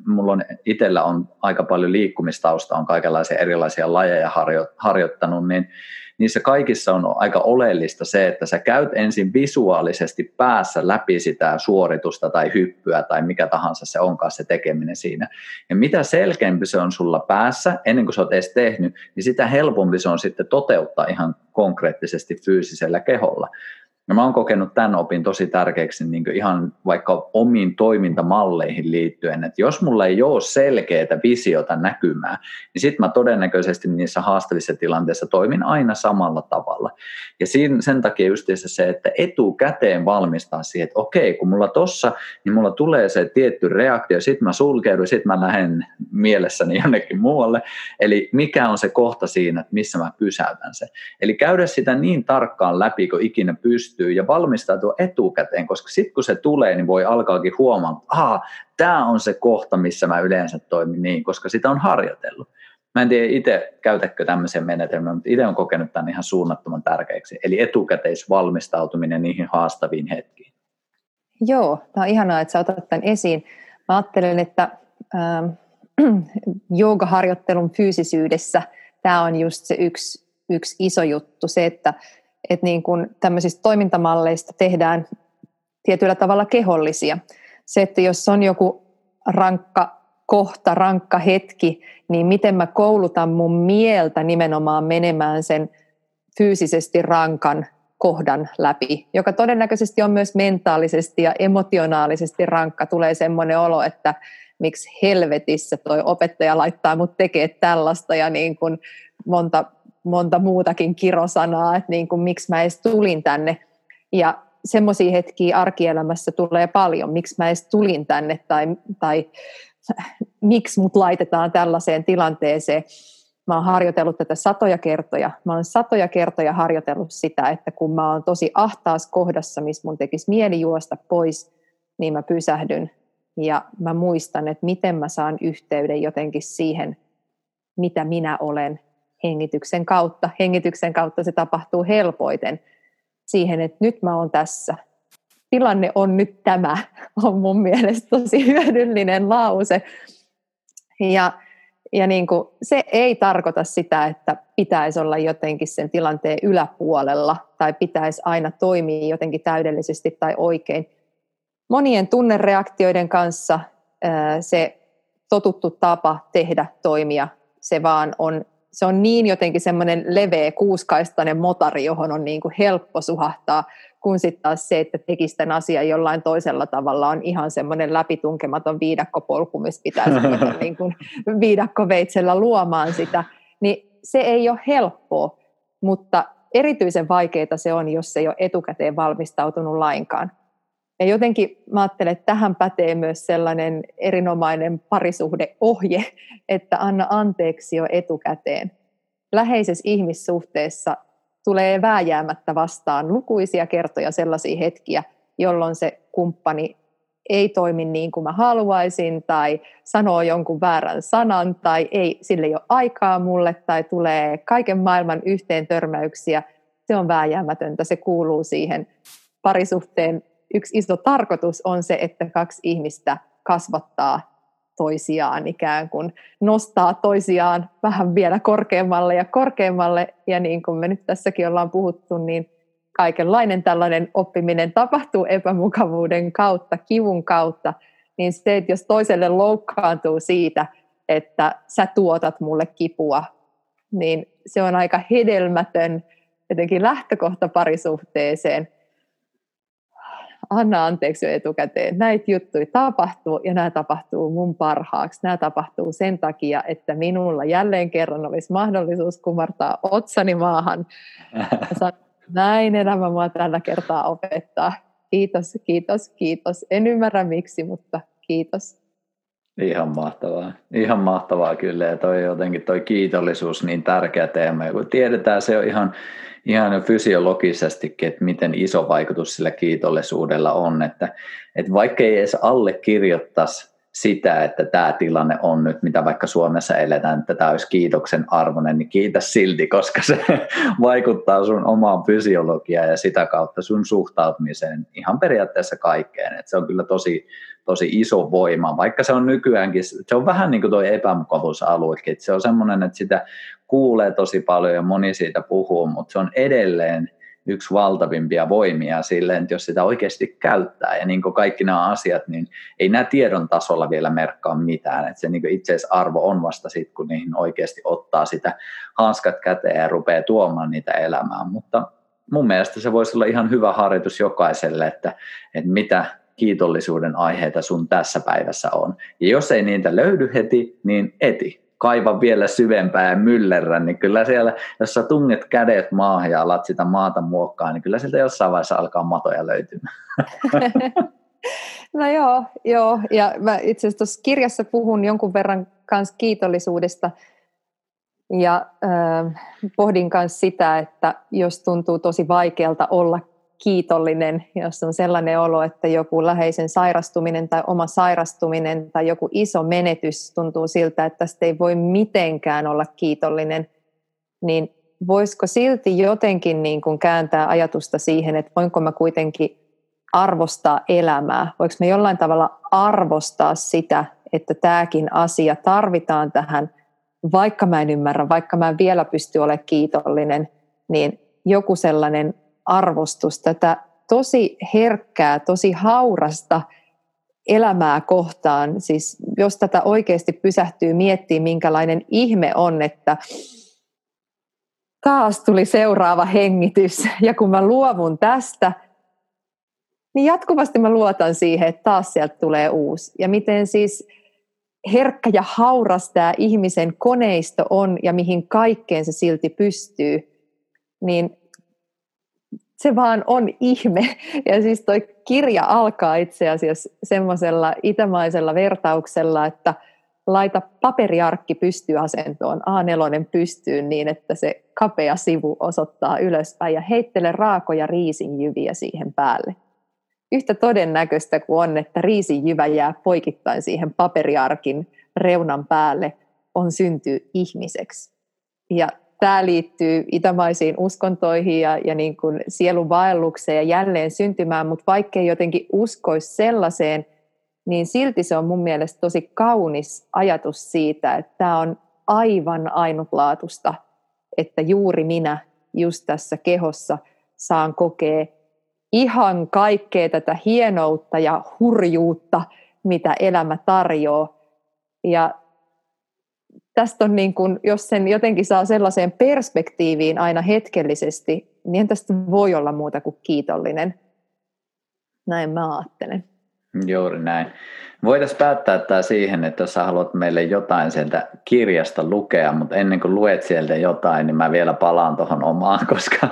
mulla on itsellä on aika paljon liikkumistausta, on kaikenlaisia erilaisia lajeja harjo, harjoittanut, niin niissä kaikissa on aika oleellista se, että sä käyt ensin visuaalisesti päässä läpi sitä suoritusta tai hyppyä tai mikä tahansa se onkaan se tekeminen siinä. Ja mitä selkeämpi se on sulla päässä ennen kuin sä oot edes tehnyt, niin sitä helpompi se on sitten toteuttaa ihan konkreettisesti fyysisellä keholla. Ja mä oon kokenut tämän opin tosi tärkeäksi niin ihan vaikka omiin toimintamalleihin liittyen, että jos mulla ei ole selkeää visiota näkymää, niin sitten mä todennäköisesti niissä haastavissa tilanteissa toimin aina samalla tavalla. Ja siinä, sen takia just se, että etukäteen valmistaa siihen, että okei, kun mulla tossa, niin mulla tulee se tietty reaktio, sitten mä sulkeudun, sitten mä lähden mielessäni jonnekin muualle. Eli mikä on se kohta siinä, että missä mä pysäytän se. Eli käydä sitä niin tarkkaan läpi, kun ikinä pystyy pystyy ja valmistautua etukäteen, koska sitten kun se tulee, niin voi alkaakin huomaa, että tämä on se kohta, missä mä yleensä toimin niin, koska sitä on harjoitellut. Mä en tiedä itse käytäkö tämmöisen menetelmän, mutta itse on kokenut tämän ihan suunnattoman tärkeäksi. Eli etukäteisvalmistautuminen niihin haastaviin hetkiin. Joo, tämä on ihanaa, että sä otat tämän esiin. Mä ajattelen, että ähm, joogaharjoittelun fyysisyydessä tämä on just se yksi, yksi iso juttu, se, että että niin kuin tämmöisistä toimintamalleista tehdään tietyllä tavalla kehollisia. Se, että jos on joku rankka kohta, rankka hetki, niin miten mä koulutan mun mieltä nimenomaan menemään sen fyysisesti rankan kohdan läpi, joka todennäköisesti on myös mentaalisesti ja emotionaalisesti rankka. Tulee semmoinen olo, että miksi helvetissä toi opettaja laittaa mut tekee tällaista ja niin kuin monta, monta muutakin kirosanaa, että niin kuin miksi mä edes tulin tänne. Ja semmoisia hetkiä arkielämässä tulee paljon, miksi mä edes tulin tänne tai, tai miksi mut laitetaan tällaiseen tilanteeseen. Mä oon harjoitellut tätä satoja kertoja. Mä oon satoja kertoja harjoitellut sitä, että kun mä oon tosi ahtaas kohdassa, missä mun tekisi mieli juosta pois, niin mä pysähdyn ja mä muistan, että miten mä saan yhteyden jotenkin siihen, mitä minä olen hengityksen kautta. Hengityksen kautta se tapahtuu helpoiten siihen, että nyt mä oon tässä. Tilanne on nyt tämä, on mun mielestä tosi hyödyllinen lause. Ja, ja niin kuin, se ei tarkoita sitä, että pitäisi olla jotenkin sen tilanteen yläpuolella tai pitäisi aina toimia jotenkin täydellisesti tai oikein. Monien tunnereaktioiden kanssa se totuttu tapa tehdä toimia, se vaan on se on niin jotenkin semmoinen leveä kuuskaistainen motari, johon on niin kuin helppo suhahtaa, kun sitten taas se, että tekisi tämän asian jollain toisella tavalla, on ihan semmoinen läpitunkematon viidakkopolku, missä pitää niin kuin viidakkoveitsellä luomaan sitä, niin se ei ole helppoa, mutta erityisen vaikeaa se on, jos se ei ole etukäteen valmistautunut lainkaan. Ja jotenkin mä ajattelen, että tähän pätee myös sellainen erinomainen parisuhdeohje, että anna anteeksi jo etukäteen. Läheisessä ihmissuhteessa tulee vääjäämättä vastaan lukuisia kertoja sellaisia hetkiä, jolloin se kumppani ei toimi niin kuin mä haluaisin, tai sanoo jonkun väärän sanan, tai ei, sille ei ole aikaa mulle, tai tulee kaiken maailman yhteen törmäyksiä. Se on vääjäämätöntä, se kuuluu siihen parisuhteen yksi iso tarkoitus on se, että kaksi ihmistä kasvattaa toisiaan ikään kuin, nostaa toisiaan vähän vielä korkeammalle ja korkeammalle. Ja niin kuin me nyt tässäkin ollaan puhuttu, niin kaikenlainen tällainen oppiminen tapahtuu epämukavuuden kautta, kivun kautta. Niin se, että jos toiselle loukkaantuu siitä, että sä tuotat mulle kipua, niin se on aika hedelmätön jotenkin lähtökohta parisuhteeseen anna anteeksi jo etukäteen. Näitä juttuja tapahtuu ja nämä tapahtuu mun parhaaksi. Nämä tapahtuu sen takia, että minulla jälleen kerran olisi mahdollisuus kumartaa otsani maahan. Näin elämä mua tällä kertaa opettaa. Kiitos, kiitos, kiitos. En ymmärrä miksi, mutta kiitos. Ihan mahtavaa. Ihan mahtavaa kyllä. Ja toi jotenkin toi kiitollisuus niin tärkeä teema. Ja kun tiedetään, se on ihan, ihan fysiologisestikin, että miten iso vaikutus sillä kiitollisuudella on. Että, että vaikka ei edes allekirjoittaisi sitä, että tämä tilanne on nyt, mitä vaikka Suomessa eletään, että tämä olisi kiitoksen arvoinen, niin kiitä silti, koska se vaikuttaa sun omaan fysiologiaan ja sitä kautta sun suhtautumiseen ihan periaatteessa kaikkeen. Että se on kyllä tosi, tosi iso voima, vaikka se on nykyäänkin, se on vähän niin kuin tuo epämukavuusaluekin, että se on semmoinen, että sitä kuulee tosi paljon ja moni siitä puhuu, mutta se on edelleen yksi valtavimpia voimia silleen, että jos sitä oikeasti käyttää ja niin kuin kaikki nämä asiat, niin ei nämä tiedon tasolla vielä merkkaa mitään, että se niin itseisarvo on vasta sitten, kun niihin oikeasti ottaa sitä hanskat käteen ja rupeaa tuomaan niitä elämään, mutta mun mielestä se voisi olla ihan hyvä harjoitus jokaiselle, että, että mitä kiitollisuuden aiheita sun tässä päivässä on. Ja jos ei niitä löydy heti, niin eti. Kaiva vielä syvempää ja myllerrä, niin kyllä siellä, jos sä tunget kädet maahan ja alat sitä maata muokkaa, niin kyllä sieltä jossain vaiheessa alkaa matoja löytymään. No joo, joo. ja mä itse asiassa tuossa kirjassa puhun jonkun verran kans kiitollisuudesta, ja äh, pohdin myös sitä, että jos tuntuu tosi vaikealta olla kiitollinen, jos on sellainen olo, että joku läheisen sairastuminen tai oma sairastuminen tai joku iso menetys tuntuu siltä, että tästä ei voi mitenkään olla kiitollinen, niin voisiko silti jotenkin niin kuin kääntää ajatusta siihen, että voinko mä kuitenkin arvostaa elämää? Voinko me jollain tavalla arvostaa sitä, että tämäkin asia tarvitaan tähän, vaikka mä en ymmärrä, vaikka mä en vielä pysty olemaan kiitollinen, niin joku sellainen arvostus tätä tosi herkkää, tosi haurasta elämää kohtaan. Siis jos tätä oikeasti pysähtyy miettimään, minkälainen ihme on, että taas tuli seuraava hengitys. Ja kun mä luovun tästä, niin jatkuvasti mä luotan siihen, että taas sieltä tulee uusi. Ja miten siis herkkä ja hauras tämä ihmisen koneisto on ja mihin kaikkeen se silti pystyy, niin se vaan on ihme. Ja siis toi kirja alkaa itse asiassa semmoisella itämaisella vertauksella, että laita paperiarkki pystyasentoon, A4 pystyyn niin, että se kapea sivu osoittaa ylöspäin ja heittele raakoja riisinjyviä siihen päälle. Yhtä todennäköistä kuin on, että riisinjyvä jää poikittain siihen paperiarkin reunan päälle, on syntyy ihmiseksi. Ja tämä liittyy itämaisiin uskontoihin ja, ja niin kuin sielun vaellukseen ja jälleen syntymään, mutta vaikkei jotenkin uskoisi sellaiseen, niin silti se on mun mielestä tosi kaunis ajatus siitä, että tämä on aivan ainutlaatusta, että juuri minä just tässä kehossa saan kokea ihan kaikkea tätä hienoutta ja hurjuutta, mitä elämä tarjoaa. Ja tästä on niin kuin, jos sen jotenkin saa sellaiseen perspektiiviin aina hetkellisesti, niin tästä voi olla muuta kuin kiitollinen. Näin mä ajattelen. Juuri näin. Voitaisiin päättää tämä siihen, että jos sä haluat meille jotain sieltä kirjasta lukea, mutta ennen kuin luet sieltä jotain, niin mä vielä palaan tuohon omaan, koska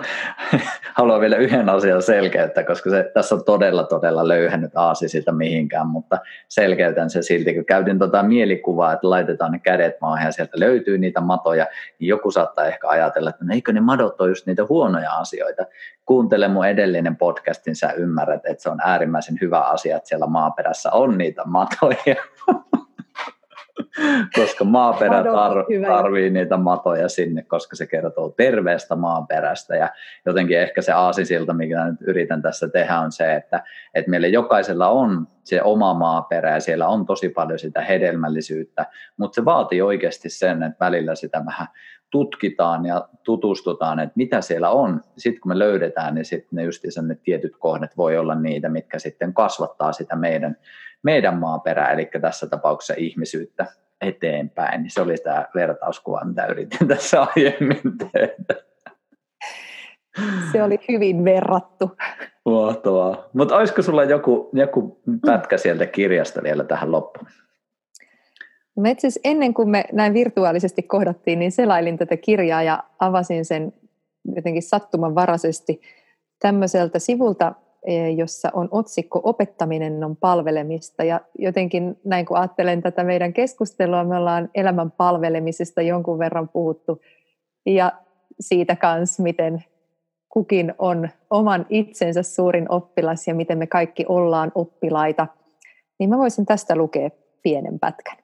haluan vielä yhden asian selkeyttä, koska se, tässä on todella, todella löyhännyt aasi siitä mihinkään, mutta selkeytän se silti, kun käytin tota mielikuvaa, että laitetaan ne kädet maahan ja sieltä löytyy niitä matoja, niin joku saattaa ehkä ajatella, että no eikö ne madot ole just niitä huonoja asioita. Kuuntele mun edellinen podcastin, sä ymmärrät, että se on äärimmäisen hyvä asia, että siellä maaperässä on niitä matoja. koska maaperä tar- tarvii niitä matoja sinne, koska se kertoo terveestä maaperästä. Ja jotenkin ehkä se aasisilta, mikä nyt yritän tässä tehdä on se, että, että meillä jokaisella on se oma maaperä ja siellä on tosi paljon sitä hedelmällisyyttä, mutta se vaatii oikeasti sen, että välillä sitä vähän tutkitaan ja tutustutaan, että mitä siellä on. Sitten kun me löydetään, niin sitten ne just ne tietyt kohdat voi olla niitä, mitkä sitten kasvattaa sitä meidän, meidän maaperää, eli tässä tapauksessa ihmisyyttä eteenpäin. Niin se oli tämä vertauskuva, mitä yritin tässä aiemmin tehdä. Se oli hyvin verrattu. Mahtavaa. Mutta olisiko sulla joku, joku pätkä sieltä kirjasta vielä tähän loppuun? Mä itse ennen kuin me näin virtuaalisesti kohdattiin, niin selailin tätä kirjaa ja avasin sen jotenkin sattumanvaraisesti tämmöiseltä sivulta, jossa on otsikko Opettaminen on palvelemista. Ja jotenkin näin kun ajattelen tätä meidän keskustelua, me ollaan elämän palvelemisesta jonkun verran puhuttu. Ja siitä kanssa, miten kukin on oman itsensä suurin oppilas ja miten me kaikki ollaan oppilaita. Niin mä voisin tästä lukea pienen pätkän.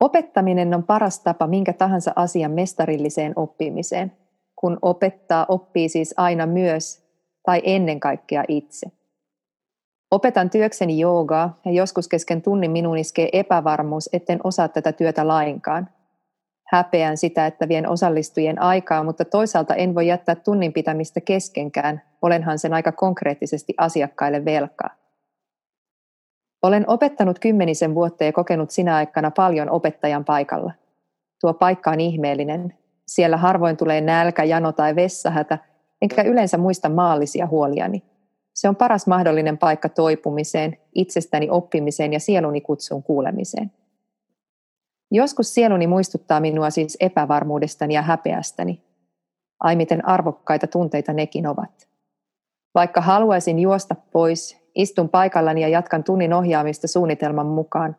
Opettaminen on paras tapa minkä tahansa asian mestarilliseen oppimiseen. Kun opettaa, oppii siis aina myös tai ennen kaikkea itse. Opetan työkseni joogaa ja joskus kesken tunnin minun iskee epävarmuus, etten osaa tätä työtä lainkaan. Häpeän sitä, että vien osallistujien aikaa, mutta toisaalta en voi jättää tunnin pitämistä keskenkään, olenhan sen aika konkreettisesti asiakkaille velkaa. Olen opettanut kymmenisen vuotta ja kokenut sinä aikana paljon opettajan paikalla. Tuo paikka on ihmeellinen. Siellä harvoin tulee nälkä, jano tai vessahätä, enkä yleensä muista maallisia huoliani. Se on paras mahdollinen paikka toipumiseen, itsestäni oppimiseen ja sieluni kutsun kuulemiseen. Joskus sieluni muistuttaa minua siis epävarmuudestani ja häpeästäni. Ai miten arvokkaita tunteita nekin ovat. Vaikka haluaisin juosta pois, Istun paikallani ja jatkan tunnin ohjaamista suunnitelman mukaan.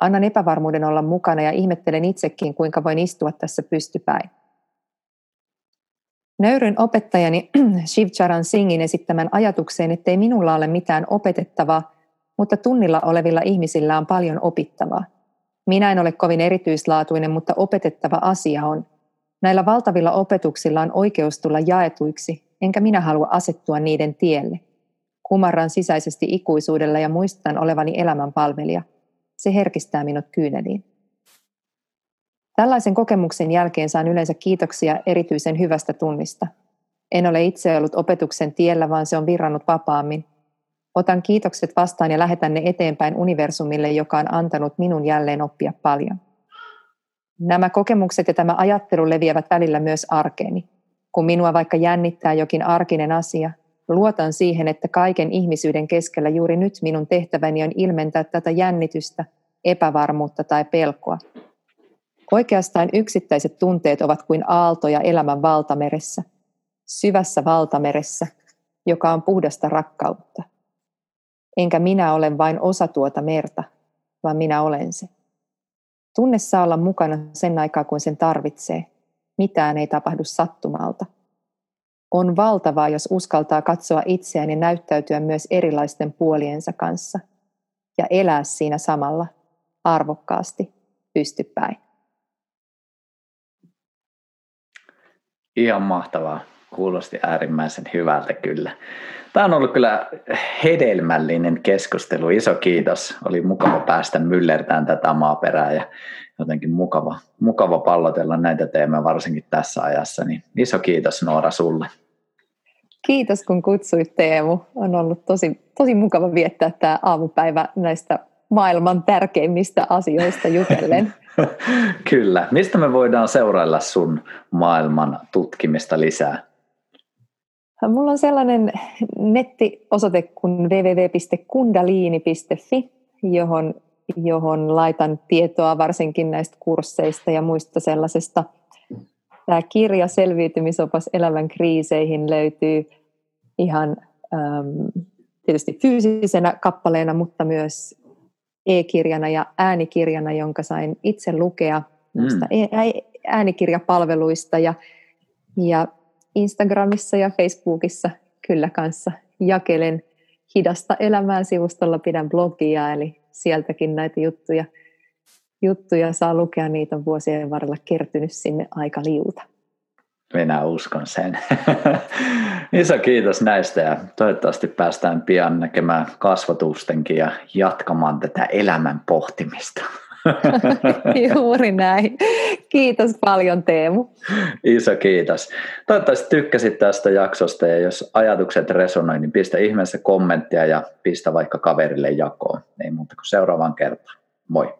Annan epävarmuuden olla mukana ja ihmettelen itsekin, kuinka voin istua tässä pystypäin. Nöyryn opettajani Shivcharan Singin esittämän ajatukseen, ettei minulla ole mitään opetettavaa, mutta tunnilla olevilla ihmisillä on paljon opittavaa. Minä en ole kovin erityislaatuinen, mutta opetettava asia on. Näillä valtavilla opetuksilla on oikeus tulla jaetuiksi, enkä minä halua asettua niiden tielle. Kumarran sisäisesti ikuisuudella ja muistan olevani elämän palvelija. Se herkistää minut kyyneliin. Tällaisen kokemuksen jälkeen saan yleensä kiitoksia erityisen hyvästä tunnista. En ole itse ollut opetuksen tiellä, vaan se on virrannut vapaammin. Otan kiitokset vastaan ja lähetän ne eteenpäin universumille, joka on antanut minun jälleen oppia paljon. Nämä kokemukset ja tämä ajattelu leviävät välillä myös arkeeni. Kun minua vaikka jännittää jokin arkinen asia, luotan siihen, että kaiken ihmisyyden keskellä juuri nyt minun tehtäväni on ilmentää tätä jännitystä, epävarmuutta tai pelkoa. Oikeastaan yksittäiset tunteet ovat kuin aaltoja elämän valtameressä, syvässä valtameressä, joka on puhdasta rakkautta. Enkä minä ole vain osa tuota merta, vaan minä olen se. Tunne saa olla mukana sen aikaa, kun sen tarvitsee. Mitään ei tapahdu sattumalta. On valtavaa, jos uskaltaa katsoa itseään ja näyttäytyä myös erilaisten puoliensa kanssa ja elää siinä samalla arvokkaasti pystypäin. Ihan mahtavaa. Kuulosti äärimmäisen hyvältä kyllä. Tämä on ollut kyllä hedelmällinen keskustelu. Iso kiitos. Oli mukava päästä myllertään tätä maaperää ja jotenkin mukava, mukava pallotella näitä teemoja varsinkin tässä ajassa. Niin iso kiitos Noora sulle. Kiitos kun kutsuit Teemu. On ollut tosi, tosi mukava viettää tämä aamupäivä näistä maailman tärkeimmistä asioista jutellen. Kyllä. Mistä me voidaan seurailla sun maailman tutkimista lisää? Mulla on sellainen nettiosoite kuin www.kundaliini.fi, johon, johon laitan tietoa varsinkin näistä kursseista ja muista sellaisesta. Tämä kirja Selviytymisopas elämän kriiseihin löytyy ihan ähm, tietysti fyysisenä kappaleena, mutta myös e-kirjana ja äänikirjana, jonka sain itse lukea mm. äänikirjapalveluista ja, ja Instagramissa ja Facebookissa kyllä kanssa jakelen hidasta elämää sivustolla, pidän blogia, eli sieltäkin näitä juttuja, juttuja saa lukea, niitä on vuosien varrella kertynyt sinne aika liuta. Minä uskon sen. Iso kiitos näistä ja toivottavasti päästään pian näkemään kasvatustenkin ja jatkamaan tätä elämän pohtimista. Juuri näin. Kiitos paljon Teemu. Iso kiitos. Toivottavasti tykkäsit tästä jaksosta ja jos ajatukset resonoivat, niin pistä ihmeessä kommenttia ja pistä vaikka kaverille jakoon. Ei muuta kuin seuraavaan kertaan. Moi.